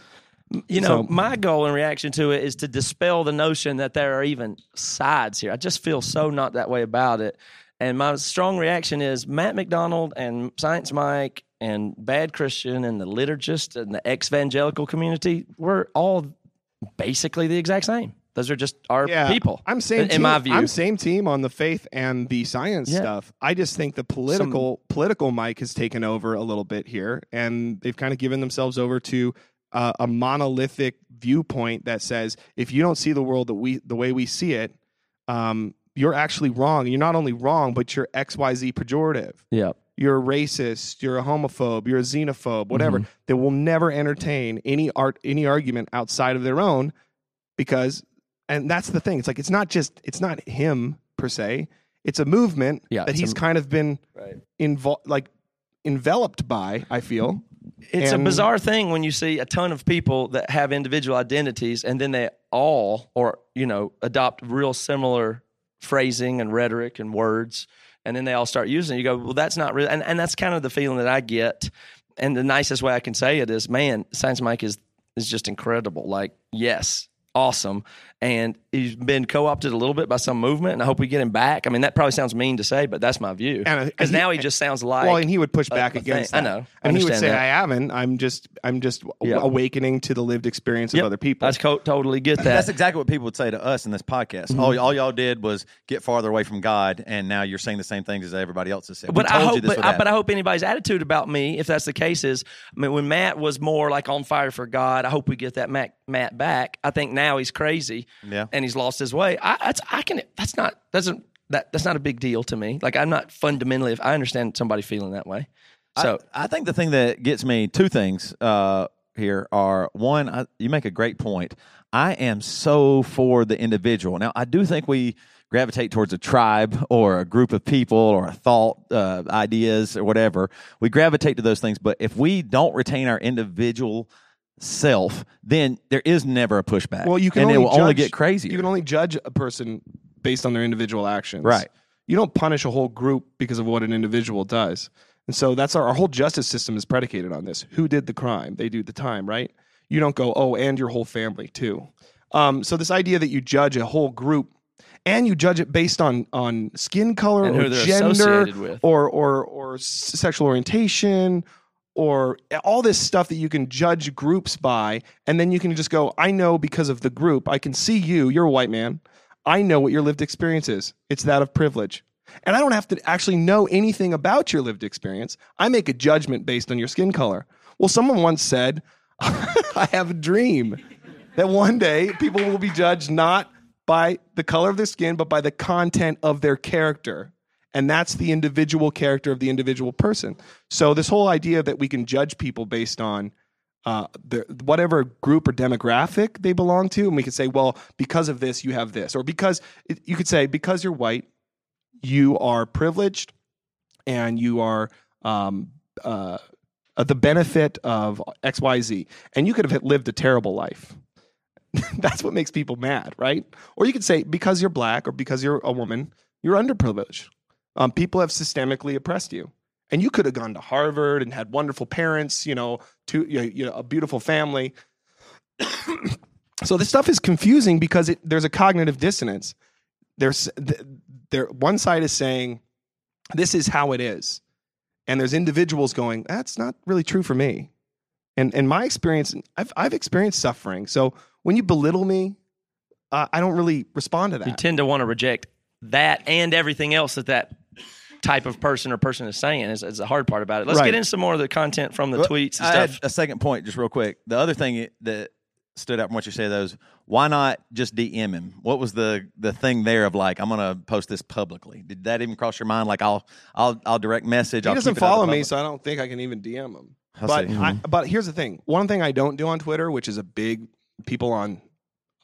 You know, So- my goal in reaction to it is to dispel the notion that there are even sides here. I just feel so not that way about it. And my strong reaction is Matt MacDonald and Science Mike and Bad Christian and the liturgist and the evangelical community, we're all basically the exact same. Those are just our people. I'm same in, team. in my view. I'm same team on the faith and the science Yeah. stuff. I just think the political political mic has taken over a little bit here, and they've kind of given themselves over to uh, a monolithic viewpoint that says if you don't see the world that we the way we see it, um, you're actually wrong. You're not only wrong, but you're X Y Z pejorative. yeah. You're a racist. You're a homophobe. You're a xenophobe. Whatever. Mm-hmm. They will never entertain any art any argument outside of their own because and that's the thing it's like it's not just it's not him per se it's a movement Yeah, that he's a- kind of been Right. involved like enveloped by i feel It's And- a bizarre thing when you see a ton of people that have individual identities and then they all or you know adopt real similar phrasing and rhetoric and words and then they all start using it. You go, well, that's not real, and and that's kind of the feeling that I get. And the nicest way I can say it is, man, Science Mike is is just incredible. Like, yes, awesome. And he's been co opted a little bit by some movement, and I hope we get him back. I mean, that probably sounds mean to say, but that's my view. Because now he just sounds like. well, and he would push back a against that. I know. I and he would say, that. "I haven't. I'm just, I'm just Yeah. awakening to the lived experience of Yep. other people." I co- totally get that. That's exactly what people would say to us in this podcast. Mm-hmm. All, all y'all did was get farther away from God, and now you're saying the same things as everybody else has said. We but I hope, but, I, but I hope anybody's attitude about me, if that's the case, is I mean, when Matt was more like on fire for God, I hope we get that Matt, Matt back. I think now he's crazy, Yeah. and he's lost his way. I, that's I can. That's not doesn't that that's not a big deal to me. Like I'm not fundamentally. If I understand somebody feeling that way, so I, I think the thing that gets me two things uh, here are one, I, you make a great point. I am so for the individual. Now, I do think we gravitate towards a tribe or a group of people or a thought, uh, ideas or whatever. We gravitate to those things. But if we don't retain our individual self, then there is never a pushback. Well, you can and only it will only get crazy. You can only judge a person based on their individual actions. Right. You don't punish a whole group because of what an individual does. And so that's our, our whole justice system is predicated on this. Who did the crime? They do the time, right? You don't go, oh, and your whole family too. Um, so this idea that you judge a whole group and you judge it based on on skin color And or gender with. or or or sexual orientation or all this stuff that you can judge groups by and then you can just go i know because of the group. I can see you. You're a white man. I know what your lived experience is. It's that of privilege. And i don't have to actually know anything about your lived experience. I make a judgment based on your skin color. Well someone once said i have a dream that one day people will be judged not by the color of their skin but by the content of their character and that's the individual character of the individual person. So this whole idea that we can judge people based on uh, their, whatever group or demographic they belong to, and we could say, well, because of this, you have this, or because it, you could say because you're white, you are privileged, and you are um, uh, the benefit of X, Y, Z, and you could have lived a terrible life. That's what makes people mad, right? Or you could say because you're black or because you're a woman, you're underprivileged. Um, people have systemically oppressed you, and you could have gone to Harvard and had wonderful parents, you know, to you know, a beautiful family. so this stuff is confusing because it, there's a cognitive dissonance. There's there one side is saying this is how it is, and there's individuals going that's not really true for me. And in my experience, I've I've experienced suffering. So when you belittle me, uh, I don't really respond to that. you tend to want to reject that and everything else that that type of person or person is saying is, is the hard part about it. Let's Right. get in some more of the content from the Well, tweets and I stuff. had a second point, just real quick. The other thing that stood out from what you said, those why not just DM him? What was the the thing there of like I'm going to post this publicly? Did that even cross your mind? Like I'll I'll I'll direct message. he I'll doesn't keep it out of follow me, so I don't think I can even DM him. I'll but see. I, hmm. but here's the thing: one thing I don't do on Twitter, which is a big people on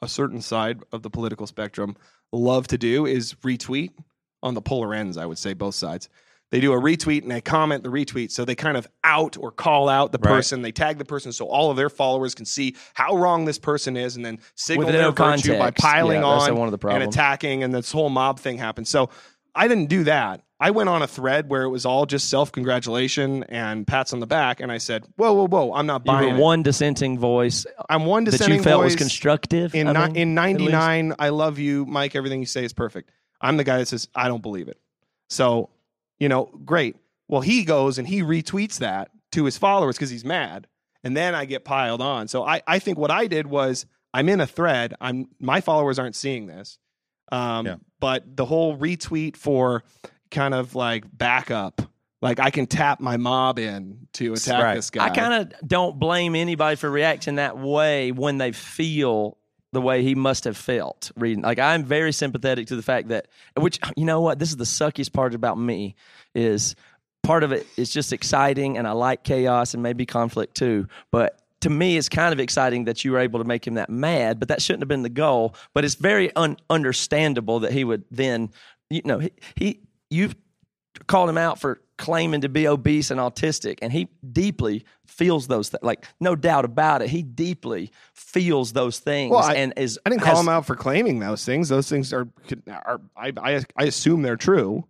a certain side of the political spectrum love to do, is retweet on the polar ends. I would say both sides. They do a retweet and they comment the retweet, so they kind of out or call out the Right. person. They tag the person so all of their followers can see how wrong this person is, and then signal With their no virtue by piling Yeah, on one of the and attacking, and this whole mob thing happens. So I didn't do that. I went on a thread where it was all just self congratulation and pats on the back, and I said, "Whoa, whoa, whoa! I'm not you buying were it. one dissenting voice I'm one dissenting voice that you felt was constructive. in ni- mean, in '99. I love you, Mike. Everything you say is perfect. I'm the guy that says I don't believe it. So, you know, great. Well, he goes and he retweets that to his followers because he's mad, and then I get piled on. So I I think what I did was I'm in a thread. I'm my followers aren't seeing this, um, Yeah. but the whole retweet for kind of like backup. Like I can tap my mob in to attack Right. this guy. I kind of don't blame anybody for reacting that way when they feel the way he must have felt reading. Like I'm very sympathetic to the fact that, which you know what, this is the suckiest part about me is part of it is just exciting, and I like chaos and maybe conflict too, but. To me, it's kind of exciting that you were able to make him that mad, but that shouldn't have been the goal. But it's very un- understandable that he would then, you know, he, he you called him out for claiming to be obese and autistic, and he deeply feels those things. Like, no doubt about it, he deeply feels those things. Well, I- and is I didn't call has- him out for claiming those things. Those things are, are I, I, I assume they're true.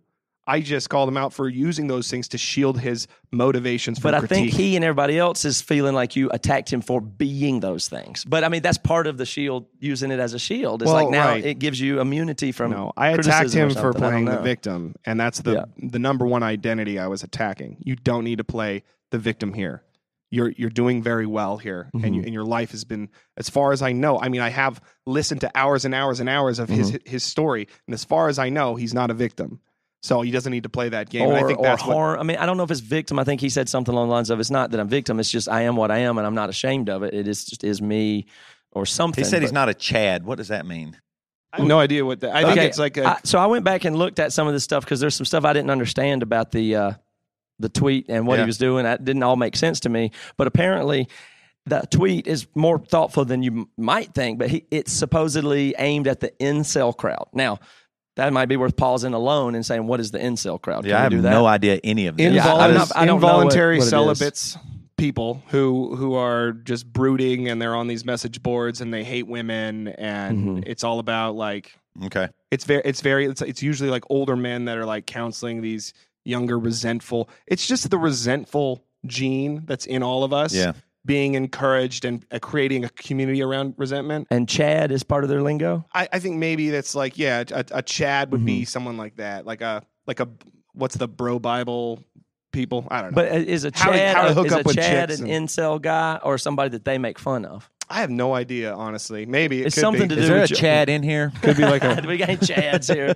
I just called him out for using those things to shield his motivations But I critique. think he and everybody else is feeling like you attacked him for being those things. But I mean, that's part of the shield, using it as a shield. It's Well, like now right. it gives you immunity from. no, I attacked him for something. I don't playing the victim, and that's the Yeah. the number one identity I was attacking. You don't need to play the victim here. You're you're doing very well here, and Mm-hmm. you, and your life has been, as far as I know. I mean, I have listened to hours and hours and hours of his Mm-hmm. his story, and as far as I know, he's not a victim. So he doesn't need to play that game. Or, I think or that's what, harm. I mean, I don't know if it's victim. I think he said something along the lines of, "It's not that I'm victim. It's just I am what I am, and I'm not ashamed of it. It is just is me, or something." He said he's not a Chad. What does that mean? I have no idea what that. I think it's like a, I- so I went back and looked at some of this stuff because there's some stuff I didn't understand about the uh, the tweet and what Yeah. he was doing. That didn't all make sense to me. But apparently, the tweet is more thoughtful than you m- might think. But he, it's supposedly aimed at the incel crowd. Now, that might be worth pausing alone and saying, "What is the incel crowd?" Can Yeah, I have do that? no idea any of this. Yeah, Invol- I'm not- I don't know what- involuntary what it is. celibates people who who are just brooding and they're on these message boards and they hate women and Mm-hmm. it's all about like Okay. it's very it's very it's, it's usually like older men that are like counseling these younger resentful it's just the resentful gene that's in all of us Yeah. Being encouraged and uh, creating a community around resentment And Chad is part of their lingo. I, I think maybe that's like yeah, a, a Chad would Mm-hmm. be someone like that, like a like a what's the bro Bible people? I don't know. But uh, is a How to- Chad how to hook is up a with Chad chicks an and- incel guy or somebody that they make fun of? I have no idea, honestly. Maybe it It's could something be. to Is do there a with your- Chad in here? Could be like a we got Chads here,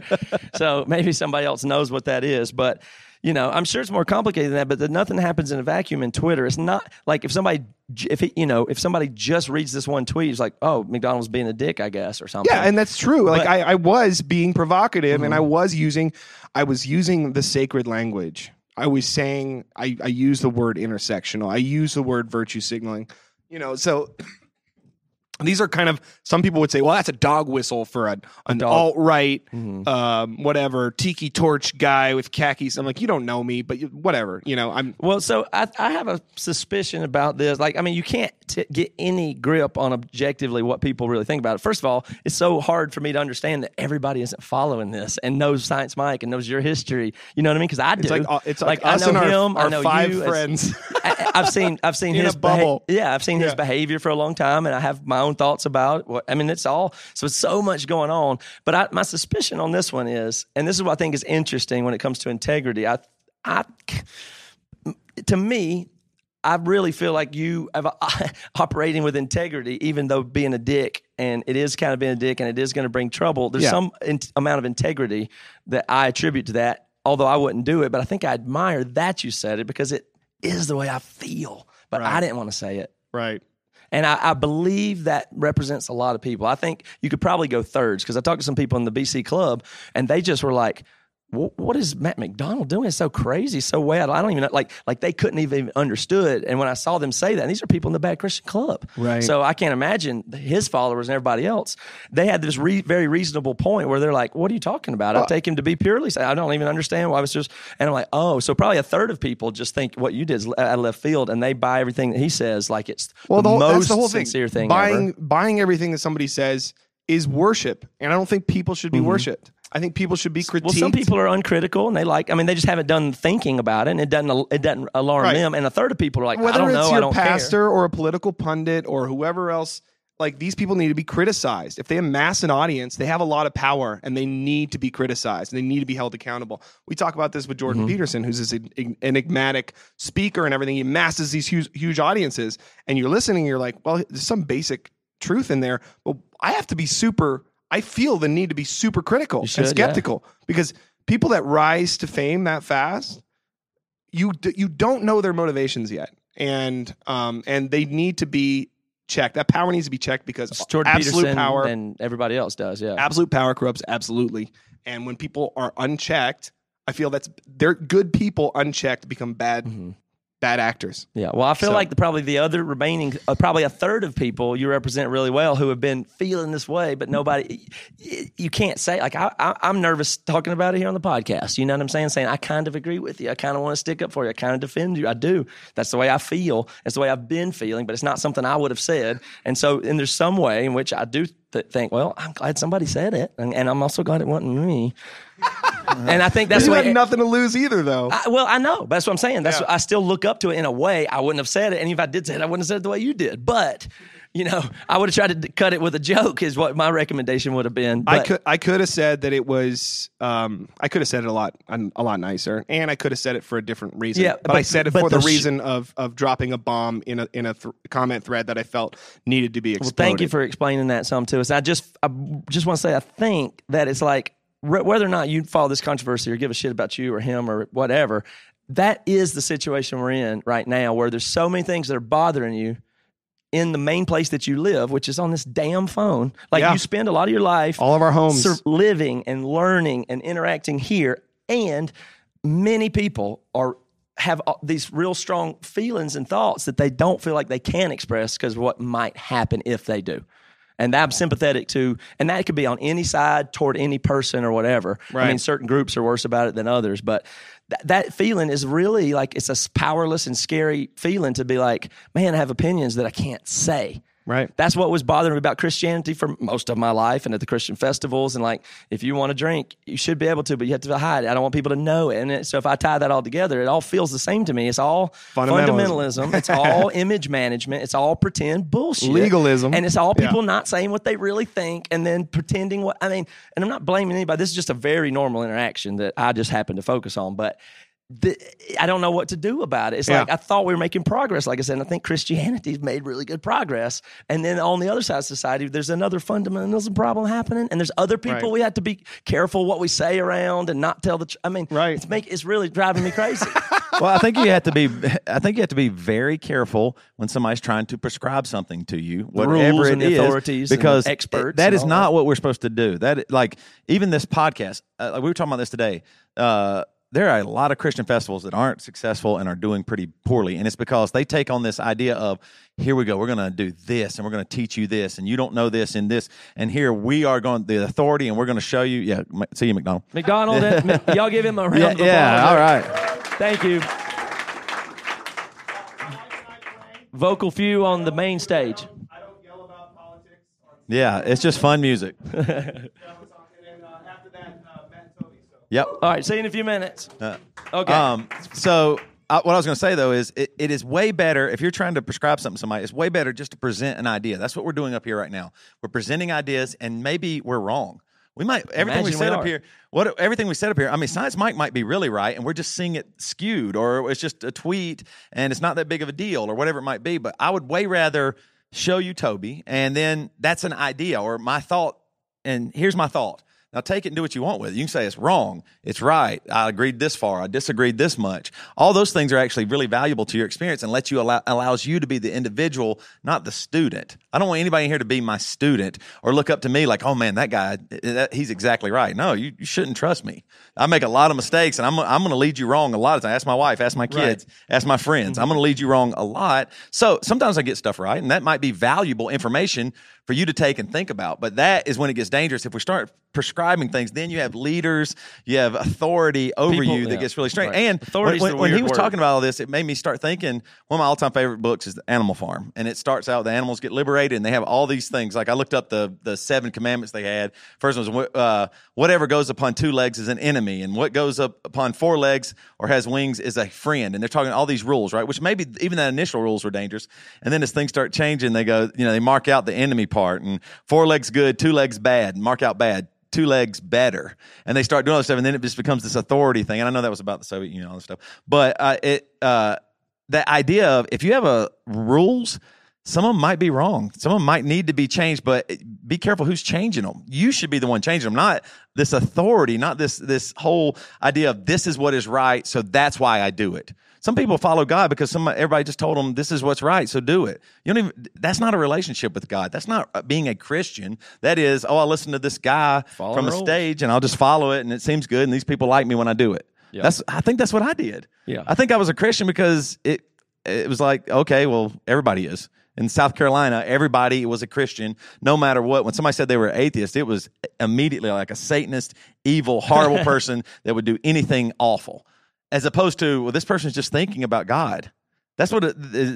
so maybe somebody else knows what that is. But you know, I'm sure it's more complicated than that. But that nothing happens in a vacuum in Twitter. It's not like if somebody, if he, you know, if somebody just reads this one tweet, it's like, oh, MacDonald's being a dick, I guess, or something. yeah, and that's true. Like But- Mm-hmm. I, I was being provocative, and I was using, I was using the sacred language. I was saying, I, I use the word intersectional. I use the word virtue signaling. You know, so these are kind of some people would say, well, that's a dog whistle for a, an alt right, Mm-hmm. um, whatever tiki torch guy with khakis. I'm like, you don't know me, but you, whatever. You know, I'm Well, so I, I have a suspicion about this. Like, I mean, you can't t- get any grip on objectively what people really think about it. First of all, it's so hard for me to understand that everybody isn't following this and knows Science Mike and knows your history. You know what I mean? Because I do. It's like uh, it's like, I us know and our, him. I know five you friends. I, I've seen I've seen In his bubble. beha- yeah, I've seen his behavior for a long time, and I have my own thoughts about. What, I mean, it's all so so much going on. But I, my suspicion on this one is, and this is what I think is interesting when it comes to integrity. I, I, to me, I really feel like you have operating with integrity, even though being a dick, and it is kind of being a dick, and it is going to bring trouble. There's Yeah. some in, amount of integrity that I attribute to that, although I wouldn't do it. But I think I admire that you said it because it is the way I feel. But I didn't want to say it. right. And I, I believe that represents a lot of people. I think you could probably go thirds because I talked to some people in the BC club and they just were like, "Wh- what is Matt MacDonald doing? It's so crazy, so wild. I don't even know. Like, like they couldn't even understood. And when I saw them say that, and these are people in the Bad Christian Club, Right. So I can't imagine his followers and everybody else. They had this re- very reasonable point where they're like, "What are you talking about? I take him to be purely. I don't even understand why I was just." And I'm like, "Oh, so probably a third of people just think what you did is out of left field, and they buy everything that he says like it's Well, the, the whole, most the whole sincere thing. Buying ever. buying everything that somebody says is worship, and I don't think people should be mm-hmm. worshipped. I think people should be critiqued. Well, some people are uncritical and they like. I mean, they just haven't done thinking about it, and it doesn't. It doesn't alarm Right. them. And a third of people are like, whether I don't it's know. your I don't pastor or a political pundit or whoever else, like these people need to be criticized. If they amass an audience, they have a lot of power and they need to be criticized and they need to be held accountable. We talk about this with Jordan Mm-hmm. Peterson, who's this enigmatic speaker and everything. He amasses these huge, huge audiences, and you're listening. And you're like, well, there's some basic truth in there, but I have to be super. I feel the need to be super critical should, and yeah. skeptical because people that rise to fame that fast you d- you don't know their motivations yet, and um and they need to be checked. That power needs to be checked because. Jordan absolute Peterson power, and everybody else does. Yeah. absolute power corrupts absolutely. And when people are unchecked, I feel that's they're good people unchecked become bad Mm-hmm. Bad actors. Yeah, well, I feel So- like the, probably the other remaining, uh, probably a third of people you represent really well who have been feeling this way, but nobody, y- you can't say like I, I, I'm nervous talking about it here on the podcast. You know what I'm saying? Saying I kind of agree with you. I kind of want to stick up for you. I kind of defend you. I do. That's the way I feel. That's the way I've been feeling. But it's not something I would have said. And so, and there's some way in which I do th- think, well, I'm glad somebody said it, and, and I'm also glad it wasn't me. and I think that's you way. had nothing to lose either, though. I, well, I know. That's what I'm saying. That's Yeah. what, I still look up to it in a way. I wouldn't have said it, and if I did say it, I wouldn't have said it the way you did. But you know, I would have tried to cut it with a joke. Is what my recommendation would have been. I But- could I could have said that it was um I could have said it a lot a lot nicer and I could have said it for a different reason. Yeah, but, I said it but for the, the sh- reason of of dropping a bomb in a in a th- comment thread that I felt needed to be explained. Well, thank you for explaining that some to us. I just, I just want to say, I think that it's like re- whether or not you follow this controversy or give a shit about you or him or whatever. That is the situation we're in right now, where there's so many things that are bothering you in the main place that you live, which is on this damn phone. Like Yeah. you spend a lot of your life all of our homes. sur- living and learning and interacting here and many people are have uh, these real strong feelings and thoughts that they don't feel like they can express because of what might happen if they do and I'm sympathetic to, and that could be on any side toward any person or whatever. I mean, certain groups are worse about it than others, but th- that feeling is really like it's a powerless and scary feeling to be like, man, I have opinions that I can't say. Right. That's what was bothering me about Christianity for most of my life and at the Christian festivals. And like, if you want to drink, you should be able to, but you have to hide it. I don't want people to know it. And it, so if I tie that all together, it all feels the same to me. It's all Fundamentalism. fundamentalism. it's all image management. It's all pretend bullshit. Legalism. And it's all Yeah. people not saying what they really think and then pretending what, I mean, and I'm not blaming anybody. This is just a very normal interaction that I just happen to focus on. But the, I don't know what to do about it. It's Yeah. like I thought we were making progress. Like I said, and I think Christianity's made really good progress. And then on the other side of society, there's another fundamentalism problem happening, and there's other people Right. we have to be careful what we say around and not tell the. Tr- I mean, Right. It's make it's really driving me crazy. well, I think you have to be. I think you have to be very careful when somebody's trying to prescribe something to you, whatever rules it and the is, authorities and the because experts that and is all not what we're supposed to do. That like even this podcast. Uh, like we were talking about this today. Uh, there are a lot of Christian festivals that aren't successful and are doing pretty poorly, and it's because they take on this idea of here we go, we're going to do this, and we're going to teach you this, and you don't know this and this, and here we are going the authority, and we're going to show you. Yeah, see you, MacDonald. MacDonald, uh, y'all give him a round Yeah, of applause. yeah, all right. Thank you. Vocal few on the main stage. I don't yell about politics Yeah, it's just fun music. and then after that Matt and Toby. So. Yep. All right, see you in a few minutes. Okay. Um, so uh, what I was going to say though is it, it is way better if you're trying to prescribe something to somebody. It's way better just to present an idea. That's what we're doing up here right now. We're presenting ideas, and maybe we're wrong. We might everything we Imagine we said up here. What everything we said up here. I mean, Science Mike might be really right, and we're just seeing it skewed, or it's just a tweet, and it's not that big of a deal, or whatever it might be. But I would way rather show you Toby, and then that's an idea or my thought. And here's my thought. Now take it and do what you want with it. You can say it's wrong, it's right. I agreed this far, I disagreed this much. All those things are actually really valuable to your experience and let you allow allows you to be the individual, not the student. I don't want anybody here to be my student or look up to me like, oh man, that guy, that, he's exactly right. No, you, you shouldn't trust me. I make a lot of mistakes and I'm I'm going to lead you wrong a lot of times. Ask my wife, ask my kids, ask my friends. Mm-hmm. I'm going to lead you wrong a lot. So sometimes I get stuff right, and that might be valuable information for you to take and think about. But that is when it gets dangerous. If we start prescribing things, then you have leaders, you have authority over People- you that yeah, gets really strange. right. And Authority's when, when, he was word. talking about all this, it made me start thinking. One of my all-time favorite books is The Animal Farm, and it starts out the animals get liberated, and they have all these things. Like I looked up the the seven commandments they had. First one was uh, whatever goes upon two legs is an enemy, and what goes up upon four legs or has wings is a friend. And they're talking all these rules, right? Which maybe even that initial rules were dangerous. And then as things start changing, they go, you know, they mark out the enemy part, and four legs good, two legs bad, mark out bad two legs better. And they start doing all this stuff, and then it just becomes this authority thing. And I know that was about the Soviet Union, all this stuff, but uh, it uh, that idea of if you have a rules. Some of them might be wrong. Some of them might need to be changed, but be careful who's changing them. You should be the one changing them, not this authority, not this this whole idea of this is what is right, so that's why I do it. Some people follow God because some everybody just told them this is what's right, so do it. You don't even. That's not a relationship with God. That's not uh, being a Christian. That is, oh, I listen to this guy Follow from a rules. stage, and I'll just follow it, and it seems good, and these people like me when I do it. Yeah. That's. I think that's what I did. Yeah. I think I was a Christian because it. It was like okay, well, everybody is. In South Carolina, everybody was a Christian, no matter what. When somebody said they were atheist, it was immediately like a Satanist, evil, horrible person that would do anything awful as opposed to well this person's just thinking about god That's what it,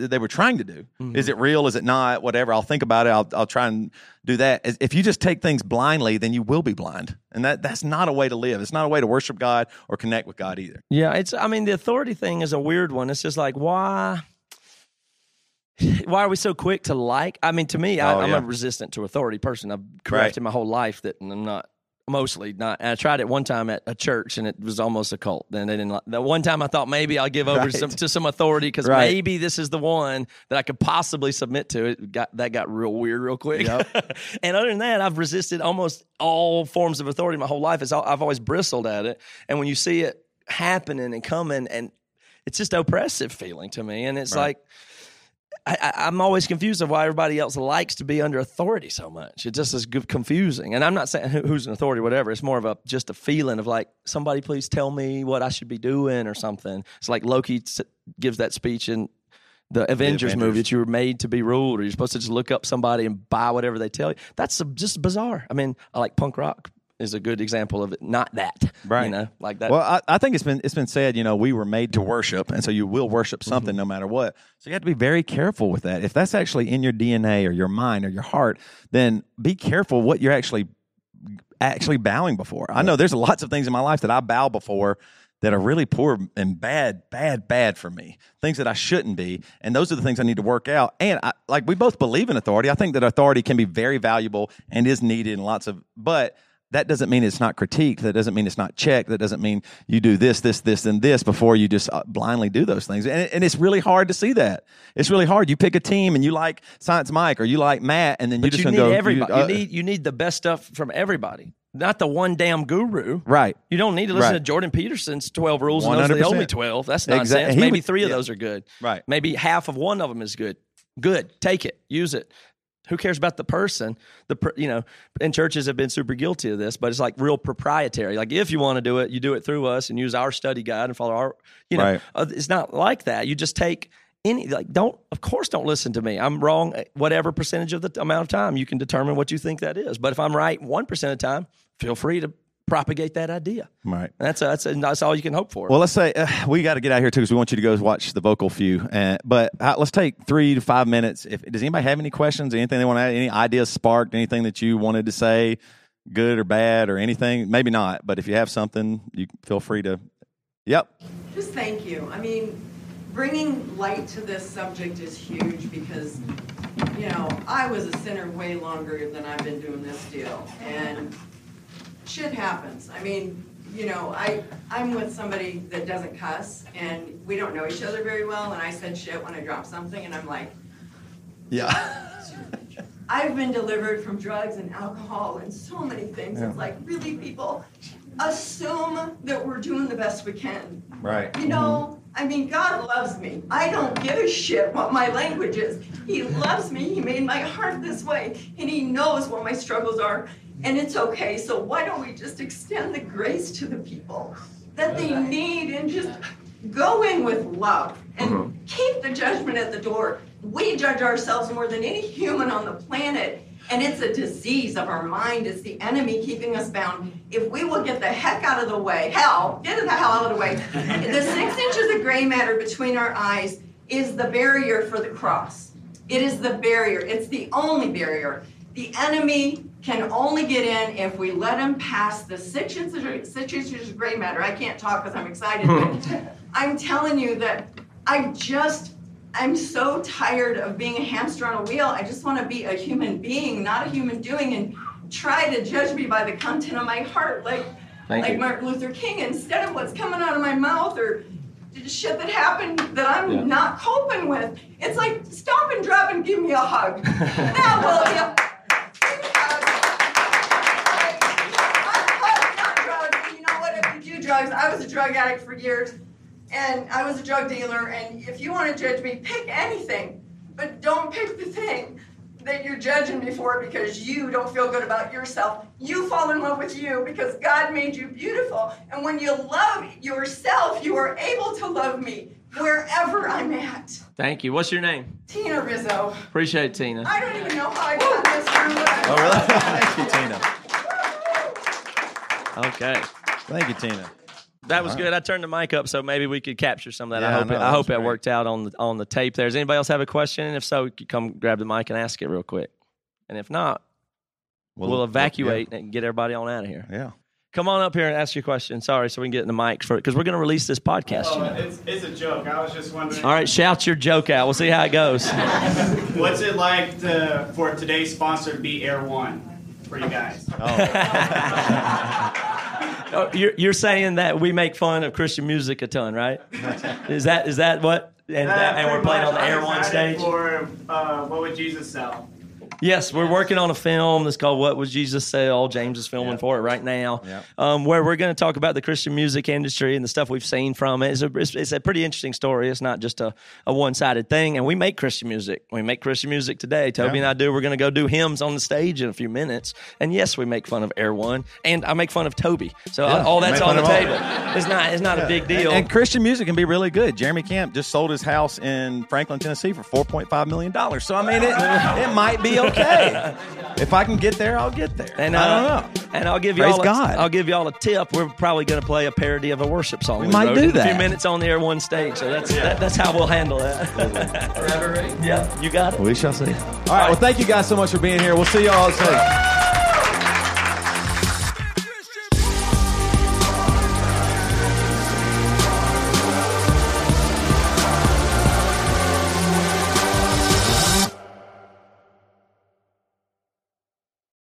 they were trying to do. Mm-hmm. Is it real? Is it not? Whatever. I'll think about it. I'll, I'll try and do that. If you just take things blindly, then you will be blind, and that that's not a way to live. It's not a way to worship God or connect with God either. Yeah, it's. I mean, the authority thing is a weird one. It's just like why. Why are we so quick to like? I mean, to me, I, Oh, I'm yeah. a resistant to authority person. I've corrected my whole life that I'm not mostly not. And I tried it one time at a church, and it was almost a cult. Then they didn't. Like, the one time I thought maybe I'll give over Right. to some to some authority because Right. maybe this is the one that I could possibly submit to. It got that got real weird real quick. and other than that, I've resisted almost all forms of authority my whole life. It's all, I've always bristled at it, and when you see it happening and coming, and it's just oppressive feeling to me, and it's like. I, I, I'm always confused of why everybody else likes to be under authority so much. It just is confusing. And I'm not saying who's an authority, or whatever. It's more of a just a feeling of like somebody please tell me what I should be doing or something. It's like Loki gives that speech in the Avengers, movie Avengers. that you were made to be ruled, or you're supposed to just look up somebody and buy whatever they tell you. That's just bizarre. I mean, I like punk rock is a good example of it. Not that, Right. You know, like that. Well, I, I think it's been it's been said, you know, we were made to worship, and so you will worship mm-hmm. something no matter what. So you have to be very careful with that. If that's actually in your DNA or your mind or your heart, then be careful what you're actually actually bowing before. I know there's lots of things in my life that I bow before that are really poor and bad, bad, bad for me. Things that I shouldn't be, and those are the things I need to work out. And I, like we both believe in authority. I think that authority can be very valuable and is needed in lots of, but that doesn't mean it's not critiqued. That doesn't mean it's not checked. That doesn't mean you do this, this, this, and this before you just uh, blindly do those things. And, and it's really hard to see that. It's really hard. You pick a team and you like Science Mike or you like Matt, and then you but just you need go. everybody. You, uh, need you need the best stuff from everybody, not the one damn guru. right. You don't need to listen Right. to Jordan Peterson's 12 rules and those are the 100%. only 12. That's nonsense. he Maybe would- three of yeah. those are good. Right. Maybe half of one of them is good. Good. Take it. Use it. Who cares about the person? The you know, and churches have been super guilty of this, but it's like real proprietary. Like if you want to do it, you do it through us and use our study guide and follow our. You know, Right. uh, it's not like that. You just take any like don't of course don't listen to me. I'm wrong whatever percentage of the amount of time you can determine what you think that is. But if I'm right one percent of the time, feel free to propagate that idea. Right. And that's that's that's all you can hope for. Well, let's say uh, we got to get out here too because we want you to go watch the vocal few. Uh, but uh, let's take three to five minutes. If does anybody have any questions, anything they want to add, any ideas sparked, anything that you wanted to say, good or bad or anything? Maybe not, but if you have something, you feel free to. Yep. Just thank you. I mean, bringing light to this subject is huge because, you know, I was a sinner way longer than I've been doing this deal. And shit happens. I mean, you know, I, I'm with somebody that doesn't cuss and we don't know each other very well. And I said shit when I dropped something and I'm like, Yeah. I've been delivered from drugs and alcohol and so many things. It's like, really, people assume that we're doing the best we can. right. You know, I mean, God loves me. I don't give a shit what my language is. He loves me. He made my heart this way, and He knows what my struggles are, and it's okay. So why don't we just extend the grace to the people that they need and just go in with love and mm-hmm. keep the judgment at the door? We judge ourselves more than any human on the planet. And it's a disease of our mind. It's the enemy keeping us bound. If we will get the heck out of the way, hell, get the hell out of the way. the six inches of gray matter between our eyes is the barrier for the cross. It is the barrier. It's the only barrier. The enemy can only get in if we let him pass the six inches, six inches of gray matter. I can't talk because I'm excited. but I'm telling you that I just I'm so tired of being a hamster on a wheel. I just want to be a human being, not a human doing, and try to judge me by the content of my heart, like Thank like you. Martin Luther King, instead of what's coming out of my mouth or shit that happened that I'm Yeah. not coping with. It's like stop and drop and give me a hug. now, will you? Not drugs. You know what? If you do drugs, I was a drug addict for years, and I was a drug dealer. And if you want to judge me, pick anything, but don't pick the thing that you're judging me for because you don't feel good about yourself. You fall in love with you because God made you beautiful. And when you love yourself, you are able to love me wherever I'm at. Thank you. What's your name? Tina Rizzo. Appreciate it, Tina. I don't even know how I got in this room. Oh, really? Thank you, Tina. Okay. Thank you, Tina. That was good. I turned the mic up so maybe we could capture some of that. I hope no, it, that I hope that worked out on the on the tape. There. Does anybody else have a question? And if so, you come grab the mic and ask it real quick. And if not, we'll, evacuate and get everybody on out of here. Yeah. yeah. Come on up here and ask your question. Sorry, so we can get in the mic for because we're going to release this podcast. Oh, you know. it's, it's a joke. I was just wondering. All right, shout your joke out. We'll see how it goes. What's it like to, for today's sponsor to be Air One for you guys? Oh, you're, you're saying that we make fun of Christian music a ton, right? Is that is that what? And, that, and we're playing on the Air One stage. For uh, what would Jesus sell? Yes, we're working on a film that's called "What Would Jesus Sell." James is filming for it right now, Yep. um, where we're going to talk about the Christian music industry and the stuff we've seen from it. It's a, it's, it's a pretty interesting story. It's not just a, a one sided thing. And we make Christian music. We make Christian music today. Toby and I do. We're going to go do hymns on the stage in a few minutes. And yes, we make fun of Air One, and I make fun of Toby. So Yeah, all that's on the of all. table. It's not it's not a big deal. And Christian music can be really good. Jeremy Camp just sold his house in Franklin, Tennessee for four point five million dollars. So I mean, it it might be okay. If I can get there, I'll get there. And I uh, don't know. And I'll give Praise y'all. A, God. I'll give y'all a tip. We're probably going to play a parody of a worship song. We might wrote do in A that. few minutes on the air, one stage. So that's that, that's how we'll handle that. yeah, you got it. We shall see. All right. Well, thank you guys so much for being here. We'll see you all soon.